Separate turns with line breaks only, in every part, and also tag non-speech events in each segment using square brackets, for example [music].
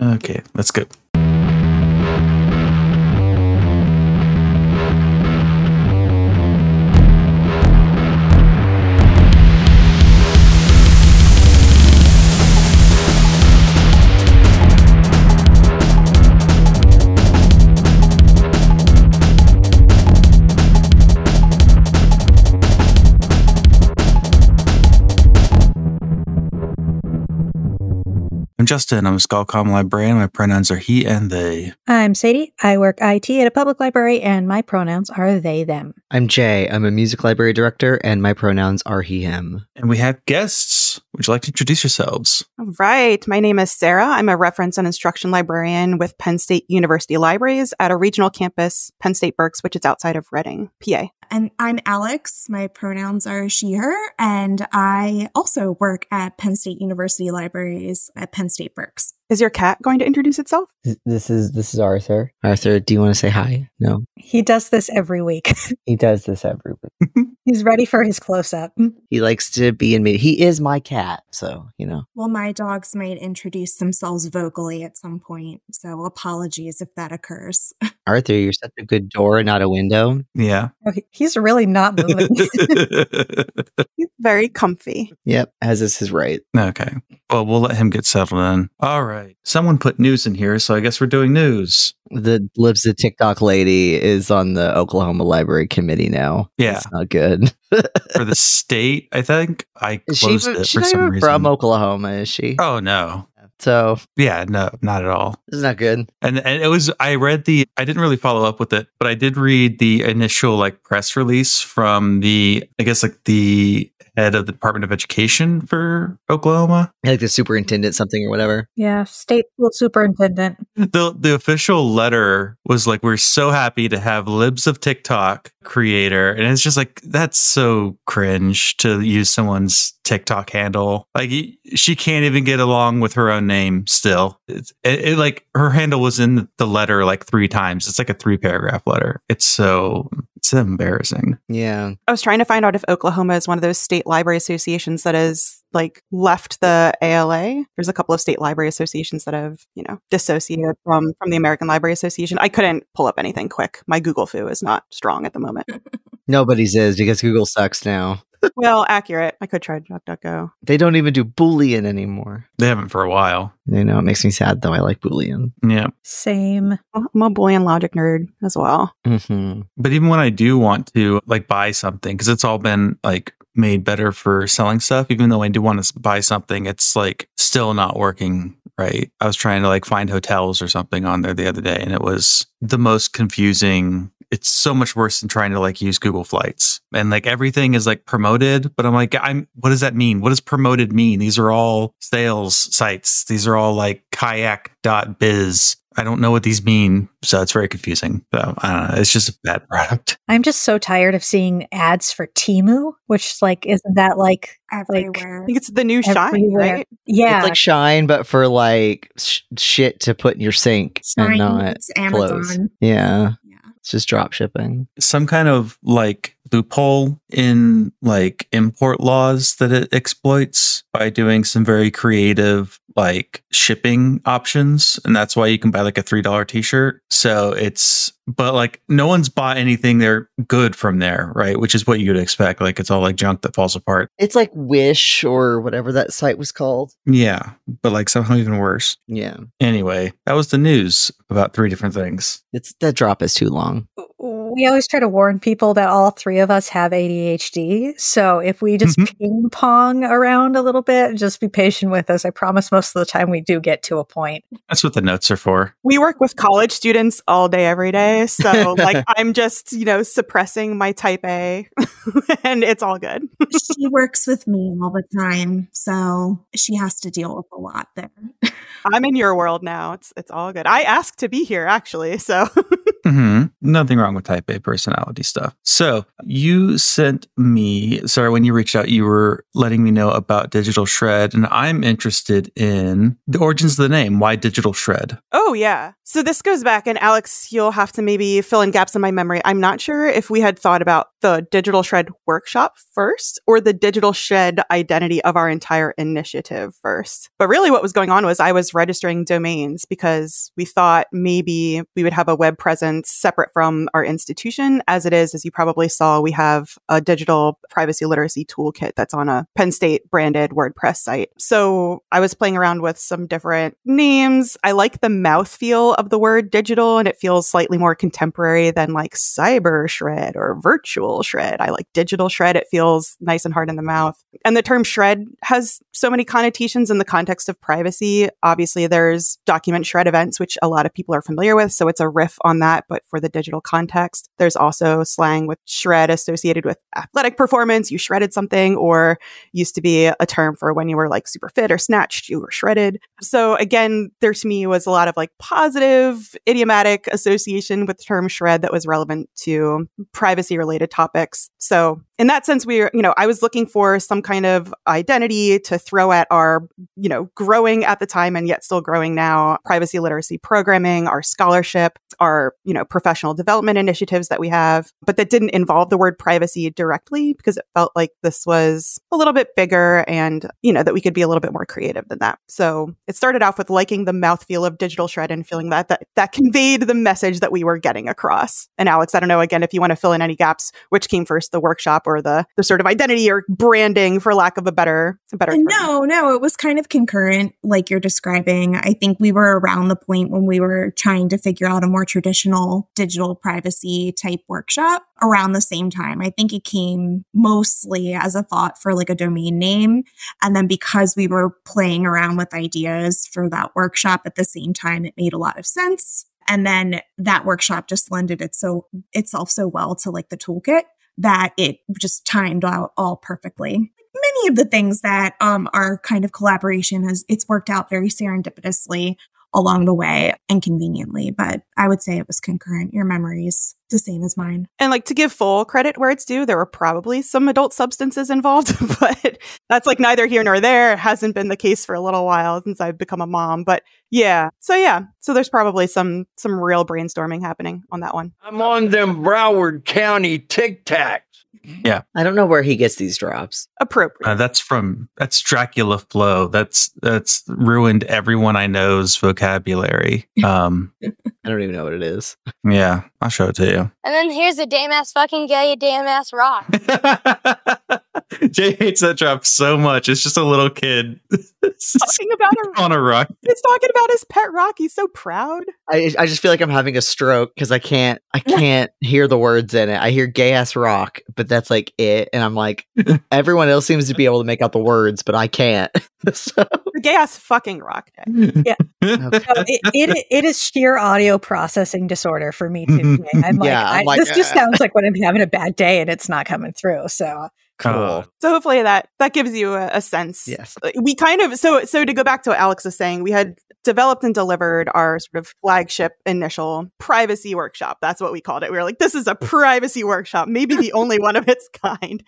Okay, let's go. I'm Justin. I'm a ScholComm librarian. My pronouns are he and they.
I'm Sadie. I work IT at a public library, and my pronouns are they, them.
I'm Jay. I'm a music library director, and my pronouns are he, him.
And we have guests. Would you like to introduce yourselves?
All right. My name is Sarah. I'm a reference and instruction librarian with Penn State University Libraries at a regional campus, Penn State Berks, which is outside of Reading, PA.
And I'm Alex. My pronouns are she, her, and I also work at Penn State University Libraries at Penn State Berks.
Is your cat going to introduce itself?
This is this is Arthur.
Arthur, do you want to say hi? No.
He does this every week. [laughs]
He does this every week. [laughs]
He's ready for his close up.
He likes to be in me. He is my cat, so you know.
Well, my dogs might introduce themselves vocally at some point, so apologies if that occurs. [laughs]
Arthur, you're such a good door, not a window.
Yeah.
Oh, He's really not [laughs] moving. [laughs]
He's very comfy.
Yep, as is his right.
okay. Well, we'll let him get settled in. All right. Someone put news in here, so I guess we're doing news.
The Libs of TikTok lady is on the Oklahoma Library Committee now.
Yeah.
It's not good. [laughs]
For the state, I think. I
Is she,
closed it
she's
for some reason.
from Oklahoma, is she?
oh, no.
So
Yeah, no, not at all.
is not good.
And and it was I read the I didn't really follow up with it, but I did read the initial like press release from the I guess like the head of the Department of Education for Oklahoma.
Like the superintendent, something or whatever.
yeah, state school superintendent.
The the official letter was like we're so happy to have Libs of TikTok creator and it's just like that's so cringe to use someone's TikTok handle. Like she can't even get along with her own name still. It's, it, it like her handle was in the letter like 3 times. It's like a 3 paragraph letter. It's so it's embarrassing.
Yeah.
I was trying to find out if Oklahoma is one of those state library associations that has like left the ALA. There's a couple of state library associations that have, you know, dissociated from from the American Library Association. I couldn't pull up anything quick. My Google foo is not strong at the moment. [laughs]
Nobody's is because Google sucks now.
Well, accurate. I could try DuckDuckGo.
They don't even do Boolean anymore.
They haven't for a while.
You know, it makes me sad though. I like Boolean.
Yeah.
Same.
I'm a Boolean logic nerd as well.
hmm
But even when I do want to like buy something, because it's all been like made better for selling stuff, even though I do want to buy something, it's like still not working right. I was trying to like find hotels or something on there the other day, and it was the most confusing. It's so much worse than trying to like use Google Flights. And like everything is like promoted, but I'm like, I'm what does that mean? What does promoted mean? These are all sales sites. These are all like kayak.biz. I don't know what these mean. So it's very confusing. So I don't know. It's just a bad [laughs] product.
I'm just so tired of seeing ads for Temu, which like isn't that like
Everywhere.
I think it's the new
Shein,
right?
Yeah,
It's like Shein, but for like sh- shit to put in your sink and not
it's
clothes. Yeah. It's just drop shipping.
some kind of like loophole in like import laws that it exploits by doing some very creative like shipping options. And that's why you can buy like a $3 t-shirt. So it's but like no one's bought anything they're good from there right? Which is what you'd expect. Like it's all like junk that falls apart.
It's like Wish or whatever that site was called.
yeah but like somehow even worse.
Yeah.
anyway that was the news about three different things.
It's that drop is too long.
We always try to warn people that all three of us have ADHD. So if we just
Mhm.
ping pong around a little bit, just be patient with us. I promise most of the time we do get to a point.
that's what the notes are for
We work with college students all day, every day. So, like, [laughs] I'm just, you know, suppressing my type A [laughs] and it's all good.
she works with me all the time, so she has to deal with a lot there.
I'm in your world now. It's it's all good. I asked to be here actually, so [laughs]
hmm Nothing wrong with type A personality stuff. So you sent me, sorry, when you reached out, you were letting me know about Digital Shred, and I'm interested in the origins of the name. Why Digital Shred?
Oh, yeah. So this goes back, and Alex, you'll have to maybe fill in gaps in my memory. I'm not sure if we had thought about the Digital Shred workshop first or the Digital Shred identity of our entire initiative first. But really, what was going on was I was registering domains because we thought maybe we would have a web presence separate from our institution. As it is, as you probably saw, we have a digital privacy literacy toolkit that's on a Penn State branded WordPress site. So I was playing around with some different names. I like the mouthfeel of the word digital, and it feels slightly more contemporary than like cyber shred or virtual shred. I like digital shred. It feels nice and hard in the mouth. And the term shred has so many connotations in the context of privacy. Obviously, there's document shred events, which a lot of people are familiar with. So it's a riff on that, but for the digital context. There's also slang with shred associated with athletic performance. You shredded something, or used to be a term for when you were like super fit or snatched, you were shredded. So again, there to me was a lot of like positive idiomatic association with the term shred that was relevant to privacy related topics. So in that sense, we, you know, I was looking for some kind of identity to throw at our, you know, growing at the time and yet still growing now privacy literacy programming, our scholarship, our, you know, professional development initiatives that we have, but that didn't involve the word privacy directly because it felt like this was a little bit bigger and, you know, that we could be a little bit more creative than that. So it started off with liking the mouthfeel of digital shred and feeling that that, that [laughs] conveyed the message that we were getting across. And Alex, I don't know, again, if you want to fill in any gaps, which came first, the workshop or the the sort of identity or branding for lack of a better a better term.
No, no, it was kind of concurrent like you're describing. I think we were around the point when we were trying to figure out a more traditional digital privacy type workshop around the same time. I think it came mostly as a thought for like a domain name. And then because we were playing around with ideas for that workshop at the same time, it made a lot of sense. And then that workshop just lended it so itself so well to like the toolkit that it just timed out all perfectly. Many of the things that um, are kind of collaboration has it's worked out very serendipitously along the way and conveniently, but I would say it was concurrent. Your memories the same as mine.
And like to give full credit where it's due, there were probably some adult substances involved, [laughs] but that's like neither here nor there. It hasn't been the case for a little while since I've become a mom. But yeah. So yeah. So there's probably some some real brainstorming happening on that one.
I'm on them Broward County Tic Tacs.
Yeah.
I don't know where he gets these drops.
Appropriate.
Uh, that's from that's Dracula Flow. That's that's ruined everyone I know's vocabulary. Um, [laughs]
I don't even know what it is.
yeah, I'll show it to you.
And then here's a damn ass fucking gay, damn ass rock. [laughs] [laughs]
Jay hates that drop so much. It's just a little kid [laughs]
talking about a
on a rock.
He's talking about his pet rock. He's so proud.
I I just feel like I'm having a stroke because I can't I can't hear the words in it. I hear gay ass rock, but that's like it, and I'm like [laughs] everyone else seems to be able to make out the words, but I can't. so,
gay ass fucking rock day.
okay.
No, it, it, it is sheer audio processing disorder for me too. I'm like,
Yeah, I'm
I,
like,
this just
"Ah."
sounds like when I'm having a bad day and it's not coming through. So
cool.
Uh,
So hopefully that that gives you a, a sense.
Yes.
We kind of so so to go back to what Alex was saying, we had developed and delivered our sort of flagship initial privacy workshop. That's what we called it. We were like, this is a privacy workshop, maybe the [laughs] only one of its kind.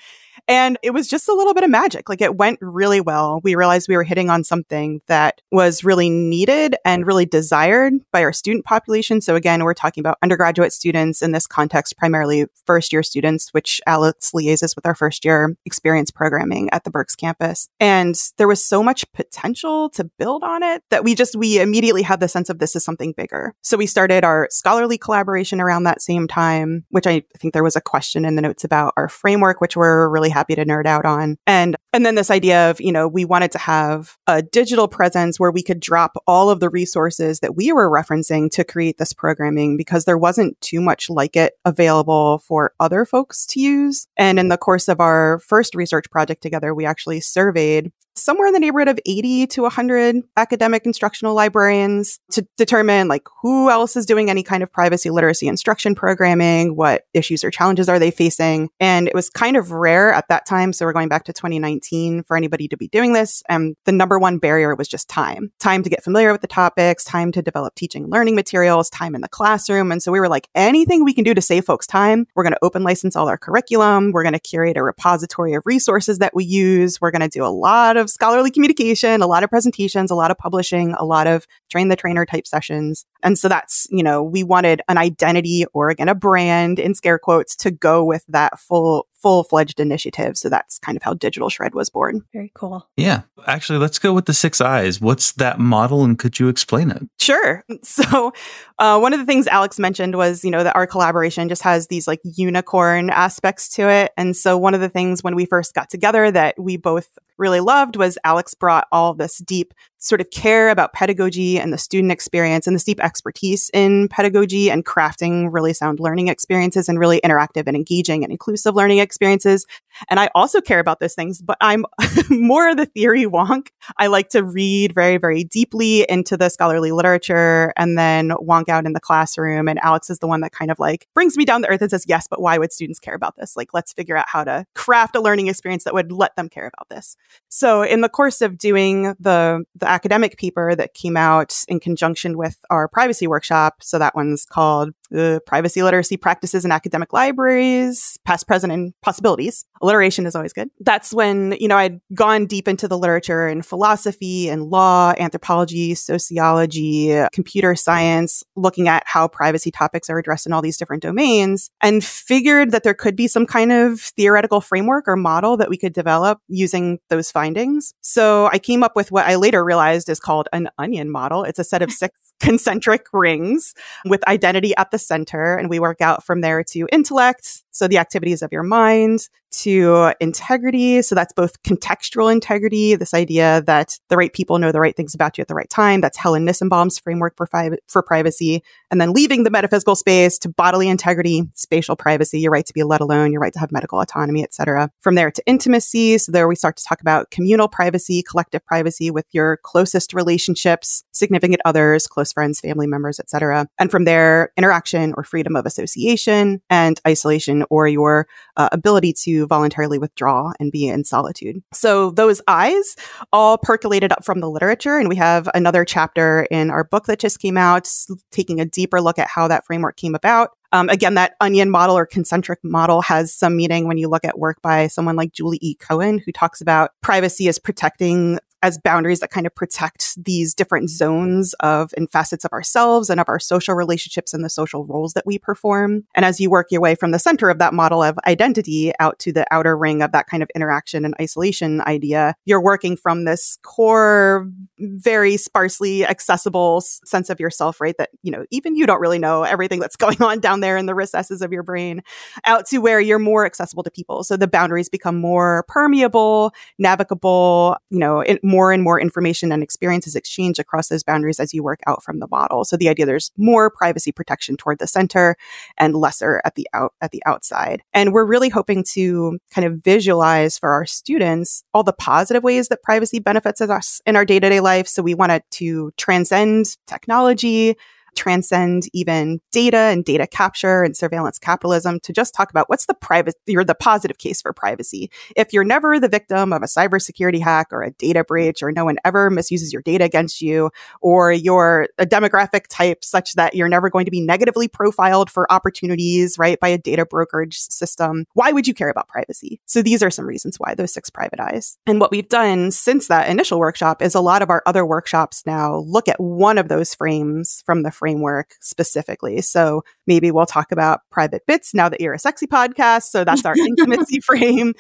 And it was just a little bit of magic. Like it went really well. We realized we were hitting on something that was really needed and really desired by our student population. So again, we're talking about undergraduate students in this context, primarily first year students, which Alex liaises with our first year experience programming at the Berks campus. And there was so much potential to build on it that we just, we immediately had the sense of this is something bigger. So we started our scholarly collaboration around that same time, which I think there was a question in the notes about our framework, which we're really happy to nerd out on. And and then this idea of, you know, we wanted to have a digital presence where we could drop all of the resources that we were referencing to create this programming because there wasn't too much like it available for other folks to use. And in the course of our first research project together, we actually surveyed somewhere in the neighborhood of 80 to 100 academic instructional librarians to determine like who else is doing any kind of privacy literacy instruction programming, what issues or challenges are they facing. And it was kind of rare at that time. So we're going back to 2019 for anybody to be doing this. And the number one barrier was just time, time to get familiar with the topics, time to develop teaching learning materials, time in the classroom. And so we were like, anything we can do to save folks time, we're going to open license all our curriculum. We're going to curate a repository of resources that we use. We're going to do a lot of scholarly communication, a lot of presentations, a lot of publishing, a lot of train the trainer type sessions. And so that's, you know, we wanted an identity or again, a brand in scare quotes to go with that full, full fledged initiative. So that's kind of how Digital Shred was born.
Very cool.
Yeah. Actually, let's go with the six eyes. What's that model and could you explain it?
Sure. [laughs] So, uh, one of the things Alex mentioned was, you know, that our collaboration just has these like unicorn aspects to it. And so, one of the things when we first got together that we both really loved was Alex brought all this deep sort of care about pedagogy and the student experience and this deep expertise in pedagogy and crafting really sound learning experiences and really interactive and engaging and inclusive learning experiences. And I also care about those things, but I'm [laughs] more of the theory wonk. I like to read very, very deeply into the scholarly literature and then wonk out in the classroom. And Alex is the one that kind of like brings me down to earth and says, yes, but why would students care about this? Like, let's figure out how to craft a learning experience that would let them care about this. So in the course of doing the, the academic paper that came out in conjunction with our privacy workshop, so that one's called uh, Privacy Literacy Practices in Academic Libraries, Past, Present, and Possibilities. Alliteration is always good. That's when, you know, I'd gone deep into the literature in philosophy and law, anthropology, sociology, computer science, looking at how privacy topics are addressed in all these different domains, and figured that there could be some kind of theoretical framework or model that we could develop using those findings. So I came up with what I later realized is called an onion model. It's a set of [laughs] six concentric rings with identity at the center. And we work out from there to intellect. So the activities of your mind, to integrity. So that's both contextual integrity, this idea that the right people know the right things about you at the right time. That's Helen Nissenbaum's framework for, fi- for privacy. And then leaving the metaphysical space to bodily integrity, spatial privacy, your right to be let alone, your right to have medical autonomy, etc. From there to intimacy. So there we start to talk about communal privacy, collective privacy with your closest relationships, significant others, close friends, family members, etc. And from there, interaction or freedom of association and isolation or your uh, ability to voluntarily withdraw and be in solitude. So those eyes all percolated up from the literature. And we have another chapter in our book that just came out, taking a deeper look at how that framework came about. Um, again, that onion model or concentric model has some meaning when you look at work by someone like Julie E. Cohen, who talks about privacy as protecting as boundaries that kind of protect these different zones of and facets of ourselves and of our social relationships and the social roles that we perform. And as you work your way from the center of that model of identity out to the outer ring of that kind of interaction and isolation idea, you're working from this core, very sparsely accessible sense of yourself, right? That, you know, even you don't really know everything that's [laughs] going on down there in the recesses of your brain out to where you're more accessible to people. So the boundaries become more permeable, navigable, you know, it, more and more information and experiences exchanged across those boundaries as you work out from the model. So the idea there's more privacy protection toward the center and lesser at the out at the outside. And we're really hoping to kind of visualize for our students all the positive ways that privacy benefits us in our day-to-day life. So we wanted to transcend technology, transcend even data and data capture and surveillance capitalism to just talk about what's the private, you're the positive case for privacy. If you're never the victim of a cybersecurity hack or a data breach, or no one ever misuses your data against you, or you're a demographic type such that you're never going to be negatively profiled for opportunities, right, by a data brokerage system, why would you care about privacy? So these are some reasons why those six private eyes. And what we've done since that initial workshop is a lot of our other workshops now look at one of those frames from the framework specifically. So maybe we'll talk about private bits now that you're a sexy podcast. So that's our [laughs] intimacy frame.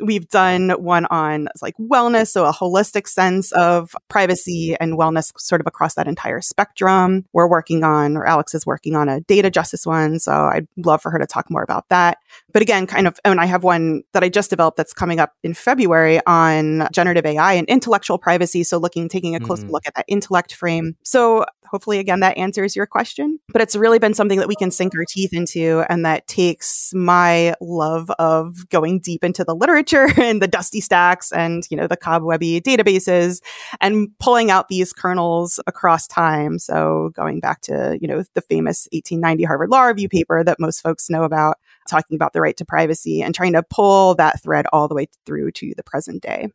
We've done one on like wellness, so a holistic sense of privacy and wellness sort of across that entire spectrum. We're working on, or Alex is working on a data justice one. So I'd love for her to talk more about that. But again, kind of, and I have one that I just developed that's coming up in February on generative AI and intellectual privacy. So looking, taking a close
Mhm.
look at that intellect frame. So hopefully, again, that answers your question. But it's really been something that we can sink our teeth into and that takes my love of going deep into the literature [laughs] and the dusty stacks and, you know, the cobwebby databases and pulling out these kernels across time. So going back to, you know, the famous 1890 Harvard Law Review paper that most folks know about talking about the right to privacy and trying to pull that thread all the way through to the present day.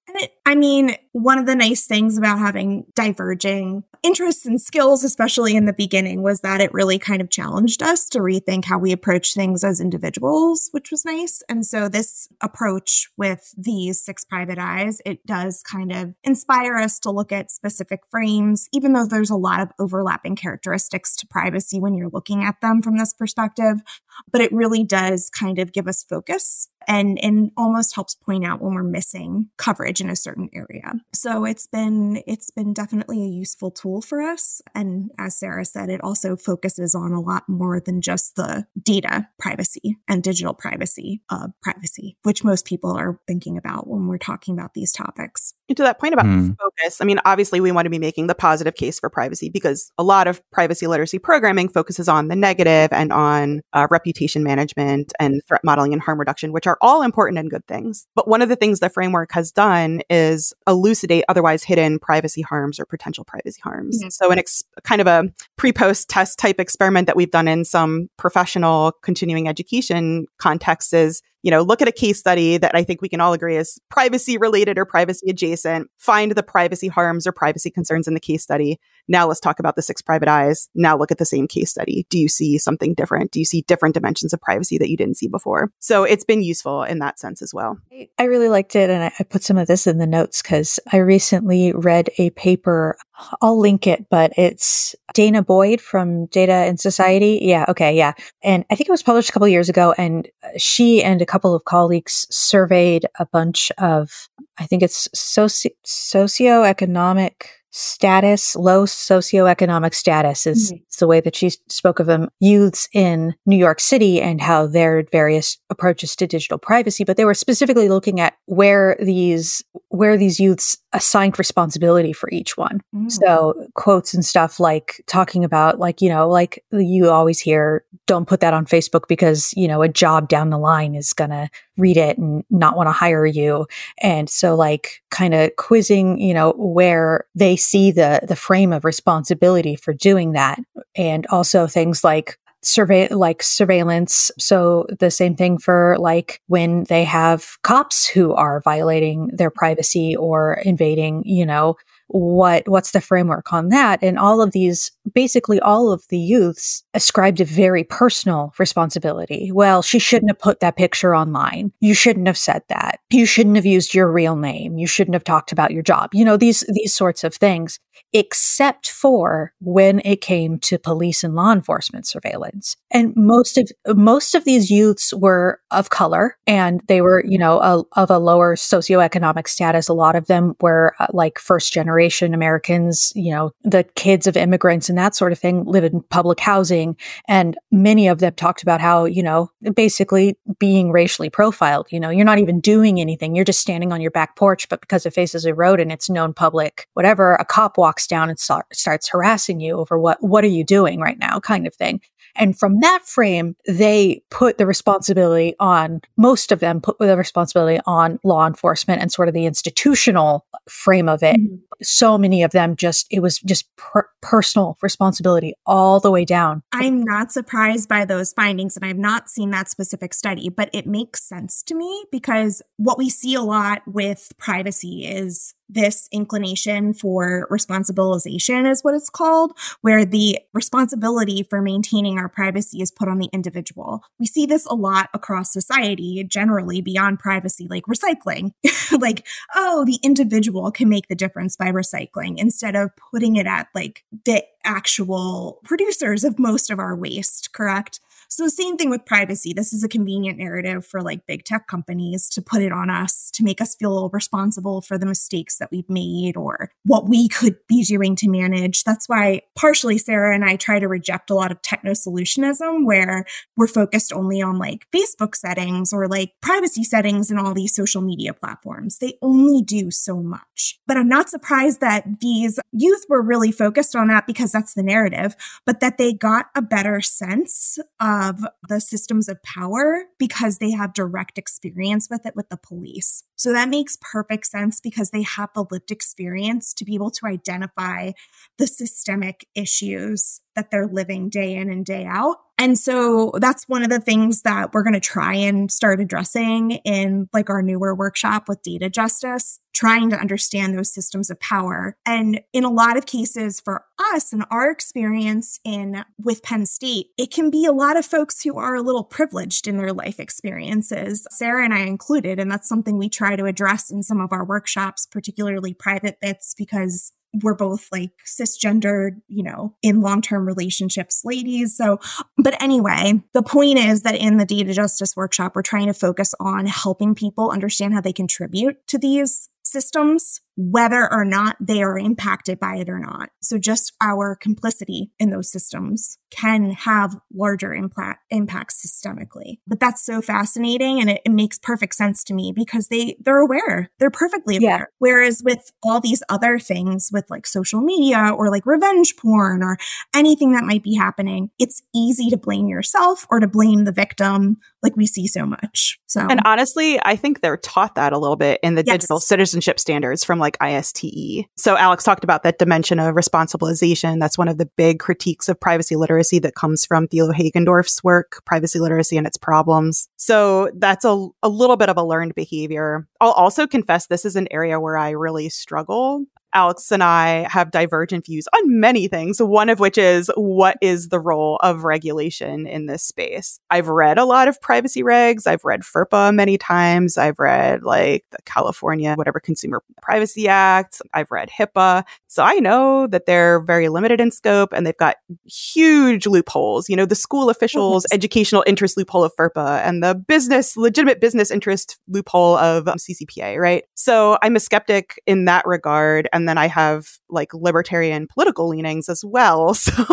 I mean, one of the nice things about having diverging interests and skills, especially in the beginning, was that it really kind of challenged us to rethink how we approach things as individuals, which was nice. And so this approach with these six private eyes, it does kind of inspire us to look at specific frames, even though there's a lot of overlapping characteristics to privacy when you're looking at them from this perspective. But it really does kind of give us focus and and almost helps point out when we're missing coverage in a certain area. So it's been it's been definitely a useful tool for us and as Sarah said it also focuses on a lot more than just the data privacy and digital privacy uh, privacy which most people are thinking about when we're talking about these topics.
And to that point about mm. focus, I mean obviously we want to be making the positive case for privacy because a lot of privacy literacy programming focuses on the negative and on uh, reputation management and threat modeling and harm reduction which are all important and good things. But one of the things the framework has done is elucidate otherwise hidden privacy harms or potential privacy harms. Mm-hmm. So, an ex- kind of a pre post test type experiment that we've done in some professional continuing education contexts is you know, look at a case study that I think we can all agree is privacy related or privacy adjacent, find the privacy harms or privacy concerns in the case study. Now let's talk about the six private eyes. Now look at the same case study. Do you see something different? Do you see different dimensions of privacy that you didn't see before? So it's been useful in that sense as well.
I really liked it. And I put some of this in the notes because I recently read a paper. I'll link it, but it's danah boyd from Data and Society. Yeah. Okay. Yeah. And I think it was published a couple years ago. And uh, she and a couple of colleagues surveyed a bunch of, I think it's soci- socioeconomic status, low socioeconomic status is mm-hmm. the way that she spoke of them, youths in New York City and how their various approaches to digital privacy. But they were specifically looking at where these, where these youths assigned responsibility for each one. Mm. So quotes and stuff like talking about like, you know, like you always hear, don't put that on Facebook because, you know, a job down the line is going to read it and not want to hire you. And so like kind of quizzing, you know, where they see the, the frame of responsibility for doing that. And also things like survey like surveillance so the same thing for like when they have cops who are violating their privacy or invading you know what what's the framework on that? And all of these basically all of the youths ascribed a very personal responsibility. Well she shouldn't have put that picture online. You shouldn't have said that. You shouldn't have used your real name. You shouldn't have talked about your job. You know these these sorts of things except for when it came to police and law enforcement surveillance. And most of most of these youths were of color and they were you know a, of a lower socioeconomic status. A lot of them were uh, like first generation generation Americans, you know, the kids of immigrants and that sort of thing live in public housing. And many of them talked about how, you know, basically being racially profiled. You know, you're not even doing anything. You're just standing on your back porch, but because it faces a road and it's known public, whatever, a cop walks down and start, starts harassing you over what, what are you doing right now kind of thing. And from that frame, they put the responsibility on, most of them put the responsibility on law enforcement and sort of the institutional frame of it. Mm-hmm. So many of them just, it was just per- personal responsibility all the way down.
I'm not surprised by those findings, and I've not seen that specific study, but it makes sense to me because what we see a lot with privacy is this inclination for responsibilization is what it's called, where the responsibility for maintaining our privacy is put on the individual. We see this a lot across society, generally beyond privacy, like recycling. [laughs] like, oh, the individual can make the difference by recycling instead of putting it at like the actual producers of most of our waste, correct? So, same thing with privacy. This is a convenient narrative for like big tech companies to put it on us to make us feel responsible for the mistakes that we've made or what we could be doing to manage. That's why partially Sarah and I try to reject a lot of techno solutionism where we're focused only on like Facebook settings or like privacy settings in all these social media platforms. They only do so much. But I'm not surprised that these youth were really focused on that because that's the narrative, but that they got a better sense of the systems of power because they have direct experience with it with the police. So that makes perfect sense because they have the lived experience to be able to identify the systemic issues that they're living day in and day out. And so that's one of the things that we're going to try and start addressing in like our newer workshop with data justice, trying to understand those systems of power. And in a lot of cases for us and our experience in with Penn State, it can be a lot of folks who are a little privileged in their life experiences, Sarah and I included. And that's something we try to address in some of our workshops, particularly private bits, because we're both like cisgendered, you know, in long term relationships, ladies. So, but anyway, the point is that in the data justice workshop, we're trying to focus on helping people understand how they contribute to these systems, whether or not they are impacted by it or not. So just our complicity in those systems can have larger impact impacts systemically. But that's so fascinating and it, it, makes perfect sense to me because they they're aware. They're perfectly aware. Yeah. Whereas with all these other things with like social media or like revenge porn or anything that might be happening, it's easy to blame yourself or to blame the victim like we see so much. So
And honestly, I think they're taught that a little bit in the yes. digital citizenship standards from like ISTE. So Alex talked about that dimension of responsibilization. That's one of the big critiques of privacy literacy that comes from Thilo Hagendorff's work, Privacy Literacy and Its Problems. So that's a, a little bit of a learned behavior. I'll also confess this is an area where I really struggle. Alex and I have divergent views on many things, one of which is what is the role of regulation in this space? I've read a lot of privacy regs. I've read FERPA many times. I've read like the California, whatever Consumer Privacy Act. I've read HIPAA. So I know that they're very limited in scope and they've got huge loopholes. You know, the school officials' educational interest loophole of FERPA and the business, legitimate business interest loophole of CCPA, right? So I'm a skeptic in that regard and then I have like libertarian political leanings as well. [laughs] So,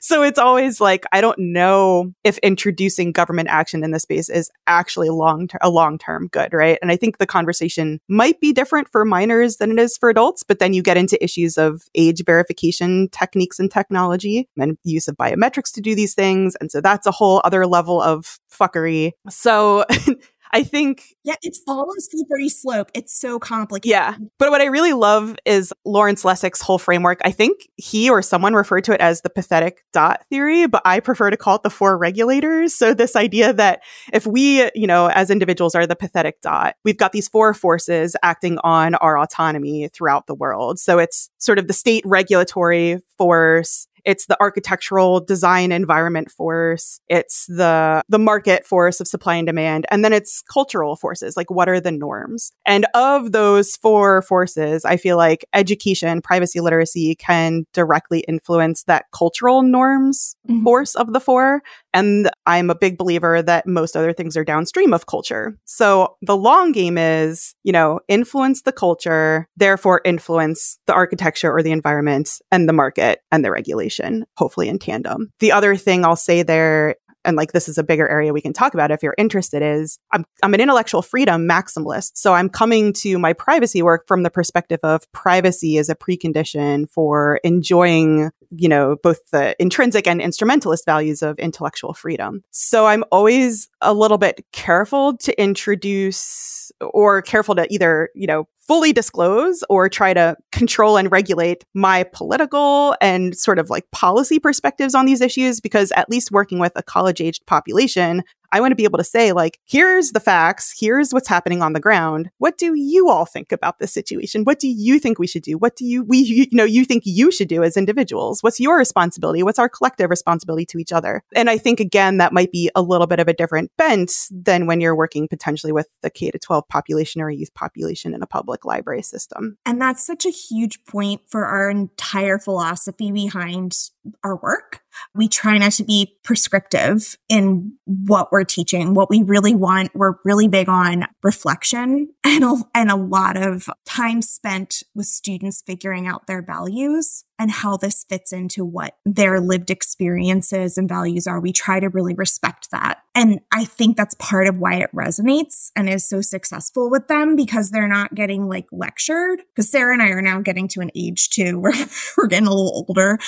so it's always like I don't know if introducing government action in this space is actually long ter- a long term good, right? And I think the conversation might be different for minors than it is for adults, but then you get into issues of age verification techniques and technology and use of biometrics to do these things, and so that's a whole other level of fuckery. So [laughs] I think.
Yeah, it's all a slippery slope. It's so complicated.
Yeah. But what I really love is Lawrence Lessig's whole framework. I think he or someone referred to it as the pathetic dot theory, but I prefer to call it the four regulators. So this idea that if we, you know, as individuals are the pathetic dot, we've got these four forces acting on our autonomy throughout the world. So it's sort of the state regulatory force, it's the architectural design environment force. It's the, the market force of supply and demand. And then it's cultural forces. Like what are the norms? And of those four forces, I feel like education, privacy literacy can directly influence that cultural norms mm-hmm. force of the four. And I'm a big believer that most other things are downstream of culture. So the long game is, you know, influence the culture, therefore influence the architecture or the environment and the market and the regulation, hopefully in tandem. The other thing I'll say there and like this is a bigger area we can talk about if you're interested is I'm I'm an intellectual freedom maximalist. So I'm coming to my privacy work from the perspective of privacy as a precondition for enjoying, you know, both the intrinsic and instrumentalist values of intellectual freedom. So I'm always a little bit careful to introduce or careful to either, you know, fully disclose or try to control and regulate my political and sort of like policy perspectives on these issues because at least working with a college aged population, I want to be able to say, like, here's the facts, here's what's happening on the ground. What do you all think about this situation? What do you think we should do? What do you, we, you know, you think you should do as individuals? What's your responsibility? What's our collective responsibility to each other? And I think, again, that might be a little bit of a different bent than when you're working potentially with the K to 12 population or a youth population in a public library system.
And that's such a huge point for our entire philosophy behind our work We try not to be prescriptive in what we're teaching. What we really want, we're really big on reflection and a, and a lot of time spent with students figuring out their values and how this fits into what their lived experiences and values are. We try to really respect that. And I think that's part of why it resonates and is so successful with them because they're not getting like lectured. Because Sarah and I are now getting to an age too [laughs] where we're getting a little older,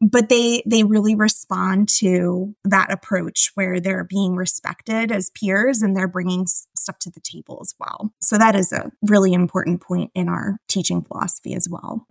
but they, they really respond to that approach where they're being respected as peers and they're bringing stuff to the table as well. So that is a really important point in our teaching philosophy as well.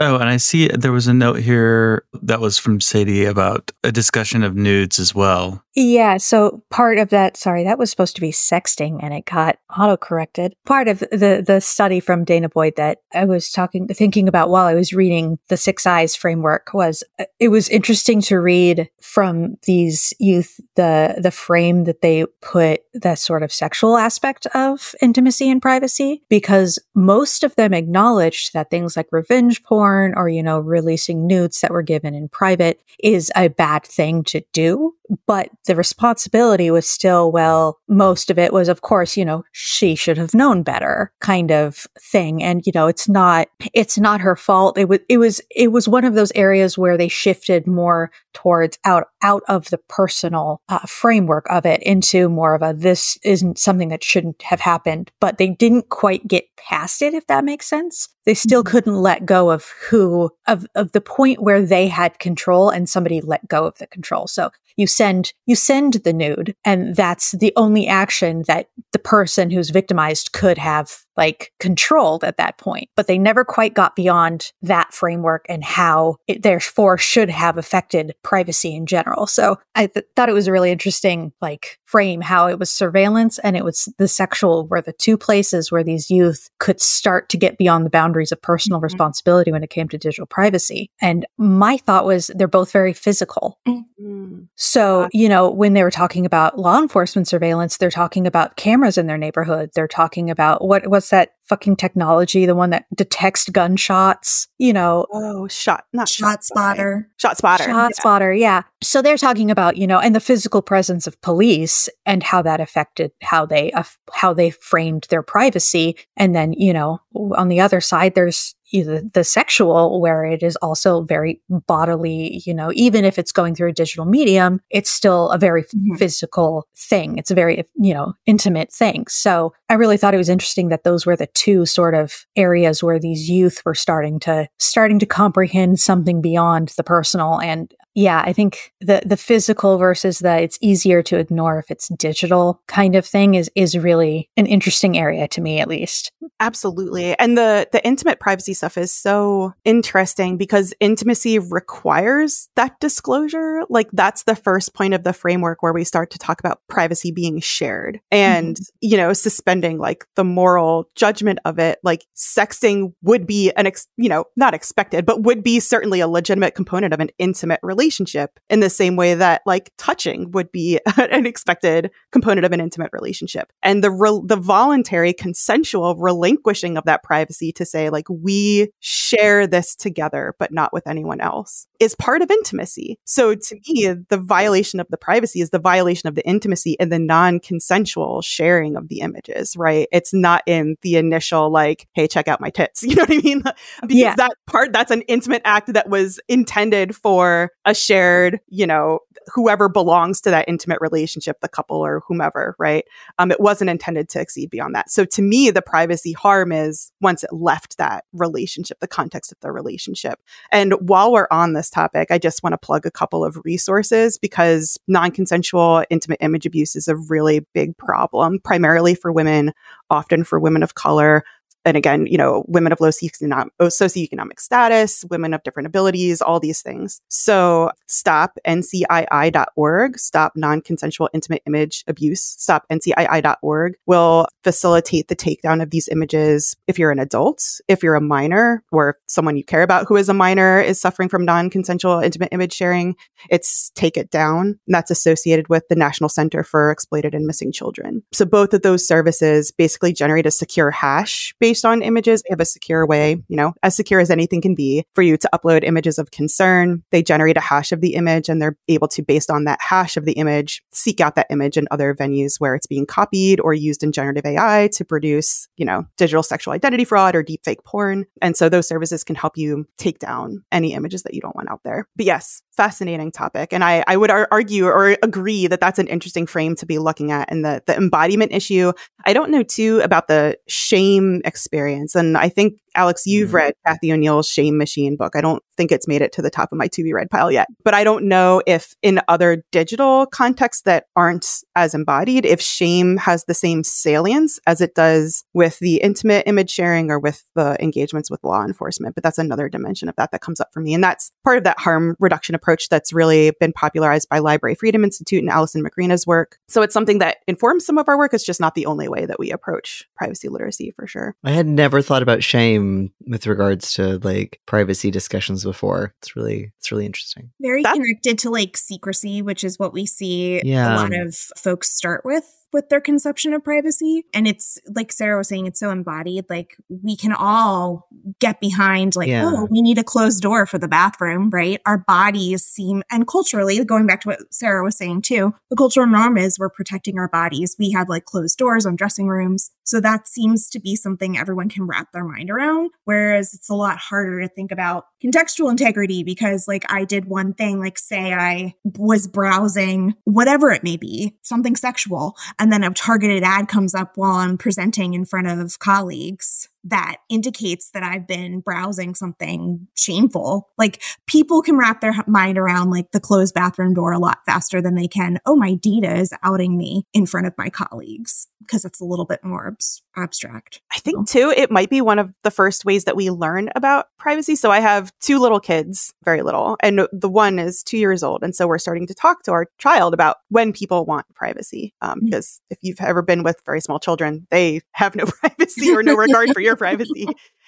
Oh, and I see there was a note here that was from Sadie about a discussion of nudes as well.
Yeah, so part of that, sorry, that was supposed to be sexting and it got auto-corrected. Part of the the study from danah boyd that I was talking thinking about while I was reading the Six Eyes framework was uh, it was interesting to read from these youth the the frame that they put the sort of sexual aspect of intimacy and privacy because most of them acknowledged that things like revenge porn or you know releasing nudes that were given in private is a bad thing to do but the responsibility was still, well, most of it was, of course, you know, she should have known better kind of thing. And, you know, it's not, it's not her fault. It was, it was, it was one of those areas where they shifted more towards out, out of the personal uh, framework of it into more of a, this isn't something that shouldn't have happened, but they didn't quite get past it, if that makes sense. They still mm-hmm. couldn't let go of who, of, of the point where they had control and somebody let go of the control. So you send you send the nude and that's the only action that the person who's victimized could have like controlled at that point but they never quite got beyond that framework and how it therefore should have affected privacy in general. So i th- thought it was a really interesting like frame how it was surveillance and it was the sexual were the two places where these youth could start to get beyond the boundaries of personal mm-hmm. responsibility when it came to digital privacy. And my thought was they're both very physical. Mm-hmm. so you know when they were talking about law enforcement surveillance they're talking about cameras in their neighborhood. They're talking about what was what's that fucking technology, the one that detects gunshots, you know.
Oh, shot, not
shot, spotter.
Shot spotter.
Shot yeah. spotter, yeah. So they're talking about, you know, and the physical presence of police and how that affected how they uh, how they framed their privacy. And then, you know, on the other side there's the, the sexual where it is also very bodily you know even if it's going through a digital medium it's still a very mm-hmm. physical thing it's a very you know intimate thing so i really thought it was interesting that those were the two sort of areas where these youth were starting to starting to comprehend something beyond the personal and yeah, I think the the physical versus the it's easier to ignore if it's digital kind of thing is is really an interesting area to me at least.
Absolutely. And the the intimate privacy stuff is so interesting because intimacy requires that disclosure. Like that's the first point of the framework where we start to talk about privacy being shared and, mm-hmm. you know, suspending like the moral judgment of it. Like sexting would be an ex- you know, not expected, but would be certainly a legitimate component of an intimate relationship relationship in the same way that like touching would be [laughs] an expected component of an intimate relationship. And the re- the voluntary consensual relinquishing of that privacy to say like we share this together but not with anyone else is part of intimacy. So to me the violation of the privacy is the violation of the intimacy and the non-consensual sharing of the images, right? It's not in the initial like hey check out my tits. [laughs] You know what I mean? because yeah. that part that's an intimate act that was intended for a shared, you know, whoever belongs to that intimate relationship, the couple or whomever, right? Um, it wasn't intended to exceed beyond that. So to me, the privacy harm is once it left that relationship, the context of the relationship. And while we're on this topic, I just want to plug a couple of resources because non consensual intimate image abuse is a really big problem, primarily for women, often for women of color, and again, you know, women of low uh, socioeconomic status, women of different abilities, all these things. So stop ncii.org, stop non-consensual intimate image abuse, stop ncii.org will facilitate the takedown of these images if you're an adult, if you're a minor, or if someone you care about who is a minor is suffering from non-consensual intimate image sharing. It's take it down. that's associated with the National Center for Exploited and Missing Children. So both of those services basically generate a secure hash based based on images. They have a secure way, you know, as secure as anything can be for you to upload images of concern. They generate a hash of the image and they're able to, based on that hash of the image, seek out that image in other venues where it's being copied or used in generative AI to produce, you know, digital sexual identity fraud or deepfake porn. And so those services can help you take down any images that you don't want out there. But yes, fascinating topic. And I, I would ar- argue or agree that that's an interesting frame to be looking at. And the, the embodiment issue, I don't know too about the shame experience. And I think Alex, you've
Mhm.
read Cathy O'Neil's Shame Machine book. I don't think it's made it to the top of my to be read pile yet, but I don't know if in other digital contexts that aren't as embodied, if shame has the same salience as it does with the intimate image sharing or with the engagements with law enforcement. But that's another dimension of that that comes up for me. And that's part of that harm reduction approach that's really been popularized by Library Freedom Institute and Alison Macrina's work. So it's something that informs some of our work. It's just not the only way that we approach privacy literacy for sure.
I had never thought about shame with regards to like privacy discussions before. It's really it's really interesting.
Very
That-
connected to like secrecy, which is what we see
Yeah.
a lot of folks start with with their conception of privacy. And it's like Sarah was saying, it's so embodied. Like we can all get behind, like,
Yeah.
oh, we need a closed door for the bathroom, right? Our bodies seem, and culturally, going back to what Sarah was saying too, the cultural norm is we're protecting our bodies. We have like closed doors on dressing rooms. So that seems to be something everyone can wrap their mind around. Whereas it's a lot harder to think about contextual integrity because, like, I did one thing, like, say I was browsing whatever it may be, something sexual, and then a targeted ad comes up while I'm presenting in front of colleagues that indicates that I've been browsing something shameful. Like people can wrap their mind around like the closed bathroom door a lot faster than they can. Oh, my data is outing me in front of my colleagues because it's a little bit more abs- abstract.
I think too, it might be one of the first ways that we learn about privacy. So I have two little kids, very little, and the one is two years old. And so we're starting to talk to our child about when people want privacy. Um,
Mm.
because if you've ever been with very small children, they have no [laughs] privacy or no [laughs] regard for your [laughs] privacy.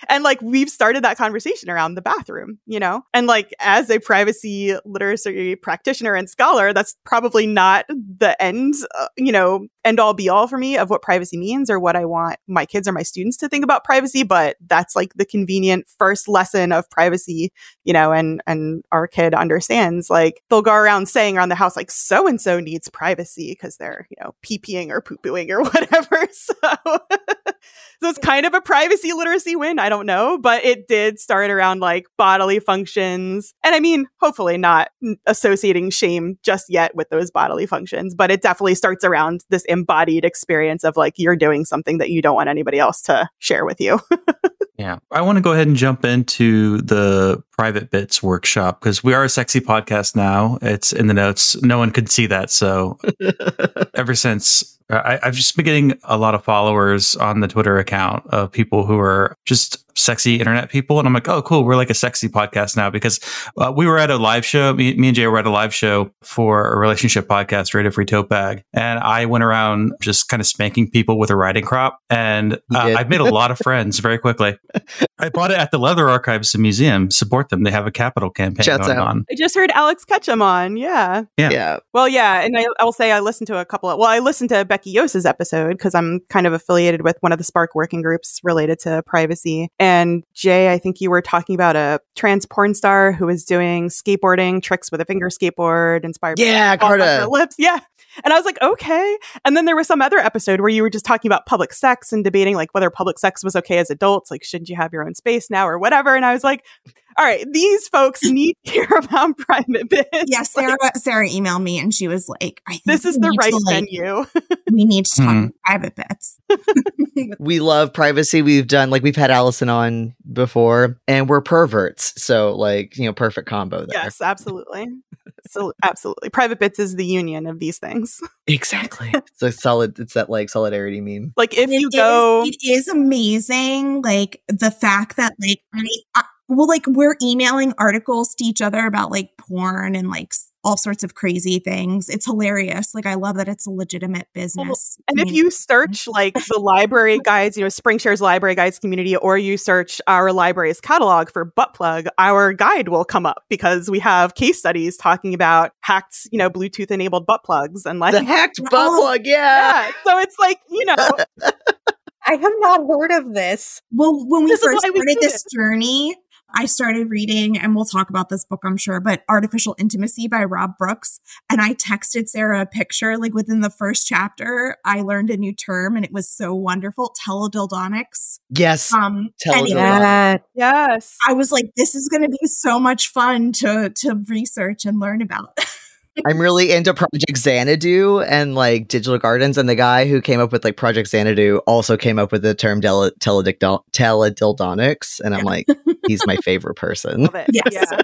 And like we've started that conversation around the bathroom, you know? And like as a privacy literacy practitioner and scholar, that's probably not the end, uh, you know, end all be all for me of what privacy means or what I want my kids or my students to think about privacy, but that's like the convenient first lesson of privacy, you know, and and our kid understands like they'll go around saying around the house like so and so needs privacy because they're, you know, pee-peeing or poo-pooing or [laughs] whatever. [laughs] So so it's kind of a privacy literacy win. I don't know, but it did start around like bodily functions. And I mean, hopefully not associating shame just yet with those bodily functions, but it definitely starts around this embodied experience of like you're doing something that you don't want anybody else to share with you. [laughs]
Yeah. I want to go ahead and jump into the private bits workshop because we are a sexy podcast now. It's in the notes. No one could see that. So [laughs] ever since I, I've just been getting a lot of followers on the Twitter account of people who are just sexy internet people. And I'm like, oh, cool. We're like a sexy podcast now because uh, we were at a live show. Me, me and Jay were at a live show for a relationship podcast, Radio Free Tote Bag. And I went around just kind of spanking people with a riding crop. And uh. I've made a lot of friends very quickly. [laughs] I bought it at the Leather Archives and Museum. Support them. They have a capital campaign
Shouts
going
out.
on.
I just heard Alex Ketchum on. Yeah.
Yeah.
yeah.
Well, yeah, and I, I will say I listened to a couple of. Well, I listened to Becky Yoose's episode because I'm kind of affiliated with one of the SPARC working groups related to privacy. And Jay, I think you were talking about a trans porn star who was doing skateboarding tricks with a finger skateboard inspired.
Yeah, Carta.
lips. [laughs] Yeah. And I was like, okay. And then there was some other episode where you were just talking about public sex and debating like whether public sex was okay as adults. Like, shouldn't you have your own space now or whatever? And I was like, all right, these folks [laughs] need to hear about private bits.
Yeah, [laughs]
Like,
Sarah. Sarah emailed me and she was like, "I think
this is the right
to, like,
venue. [laughs]
We need to talk
Hmm.
private bits."
We love privacy. We've done like we've had Allison on before, and we're perverts. So like you know, perfect combo there.
Yes, absolutely. So absolutely. Private bits is the union of these things.
exactly. [laughs] it's a solid. It's that like solidarity meme.
Like if
It
you
is-
go
it is amazing. Like the fact that like I, I, uh, well, like we're emailing articles to each other about like porn and like s- all sorts of crazy things. It's hilarious. Like I love that it's a legitimate oh, business.
and if you search like the library [laughs] guides, you know, SpringShare's library guides community, or you search our library's catalog for butt plug, our guide will come up because we have case studies talking about hacked, you know, Bluetooth enabled butt plugs and like
The hacked [laughs] butt
Oh,
plug. Yeah.
yeah. So it's like, you know, [laughs]
I have not heard of this.
Well, when we
This
first
why we
started
do
this journey, I started reading, and we'll talk about this book, I'm sure, but Artificial Intimacy by Rob Brooks. And I texted Sarah a picture, like within the first chapter, I learned a new term and it was so wonderful. Teledildonics.
Yes.
Um,
Teledildonics.
anyway,
Yes.
I was like, this is going to be so much fun to, to research and learn about. [laughs]
I'm really into Project Xanadu and like digital gardens. And the guy who came up with like Project Xanadu also came up with the term del- teledicto- teledildonics. And I'm like, he's my favorite person.
Love it.
Yes.
Yeah.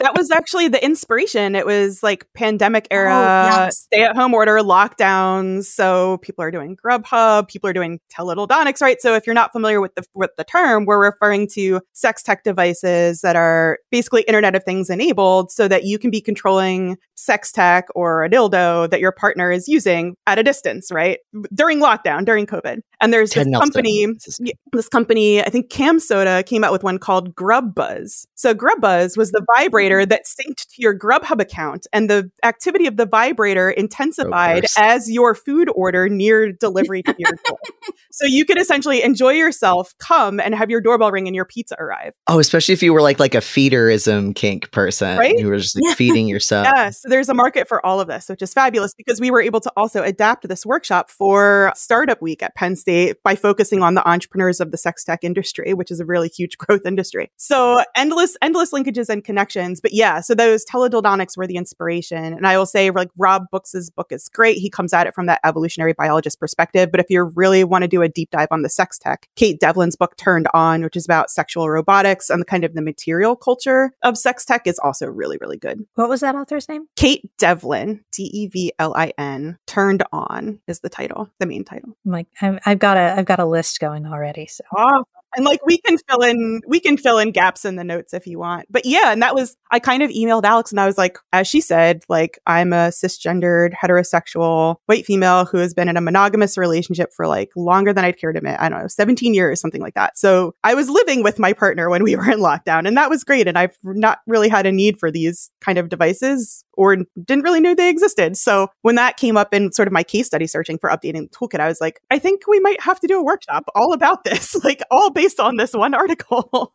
That was actually the inspiration. It was like pandemic oh, era,
yes.
stay at home order, lockdowns. So people are doing Grubhub, people are doing teledildonics, right? So if you're not familiar with the with the term, we're referring to sex tech devices that are basically Internet of Things enabled, so that you can be controlling sex tech or a dildo that your partner is using at a distance, right? During lockdown, during COVID. And there's
Ted
this
Nelson.
company
This
company, I think CamSoda came out with one called Grub Buzz. So Grub Buzz was the vibrator that synced to your Grubhub account, and the activity of the vibrator oh, intensified
Gross.
as your food order neared [laughs] delivery to your door. so you could essentially enjoy yourself, come and have your doorbell ring and your pizza arrive.
Oh, especially if you were like like a feederism kink person
Right?
who was just like feeding [laughs] yourself.
Yes, there's a market for all of this, which is fabulous because we were able to also adapt this workshop for Startup Week at Penn State by focusing on the entrepreneurs of the sex tech industry, which is a really huge [laughs] growth industry. So endless, endless linkages and connections. But yeah, so those teledildonics were the inspiration. And I will say, like Rob Brooks's book is great. He comes at it from that evolutionary biologist perspective. But if you really want to do a deep dive on the sex tech, Kate Devlin's book Turned On, which is about sexual robotics and the kind of the material culture of sex tech, is also really, really good.
What was that author's name?
Kate Devlin, D E V L I N, Turned On is the title, the main title.
I'm like, I'm, I've got a, I've got a list going already. So
Awesome. And like we can fill in, we can fill in gaps in the notes if you want. But yeah, and that was, I kind of emailed Alex and I was like, as she said, like I'm a cisgendered, heterosexual white female who has been in a monogamous relationship for like longer than I'd care to admit. I don't know, 17 years, something like that. So I was living with my partner when we [laughs] were in lockdown and that was great. And I've not really had a need for these kind of devices or didn't really know they existed. So when that came up in sort of my case study searching for updating the toolkit, I was like, I think we might have to do a workshop all about this, [laughs] like all based on this one [laughs] article.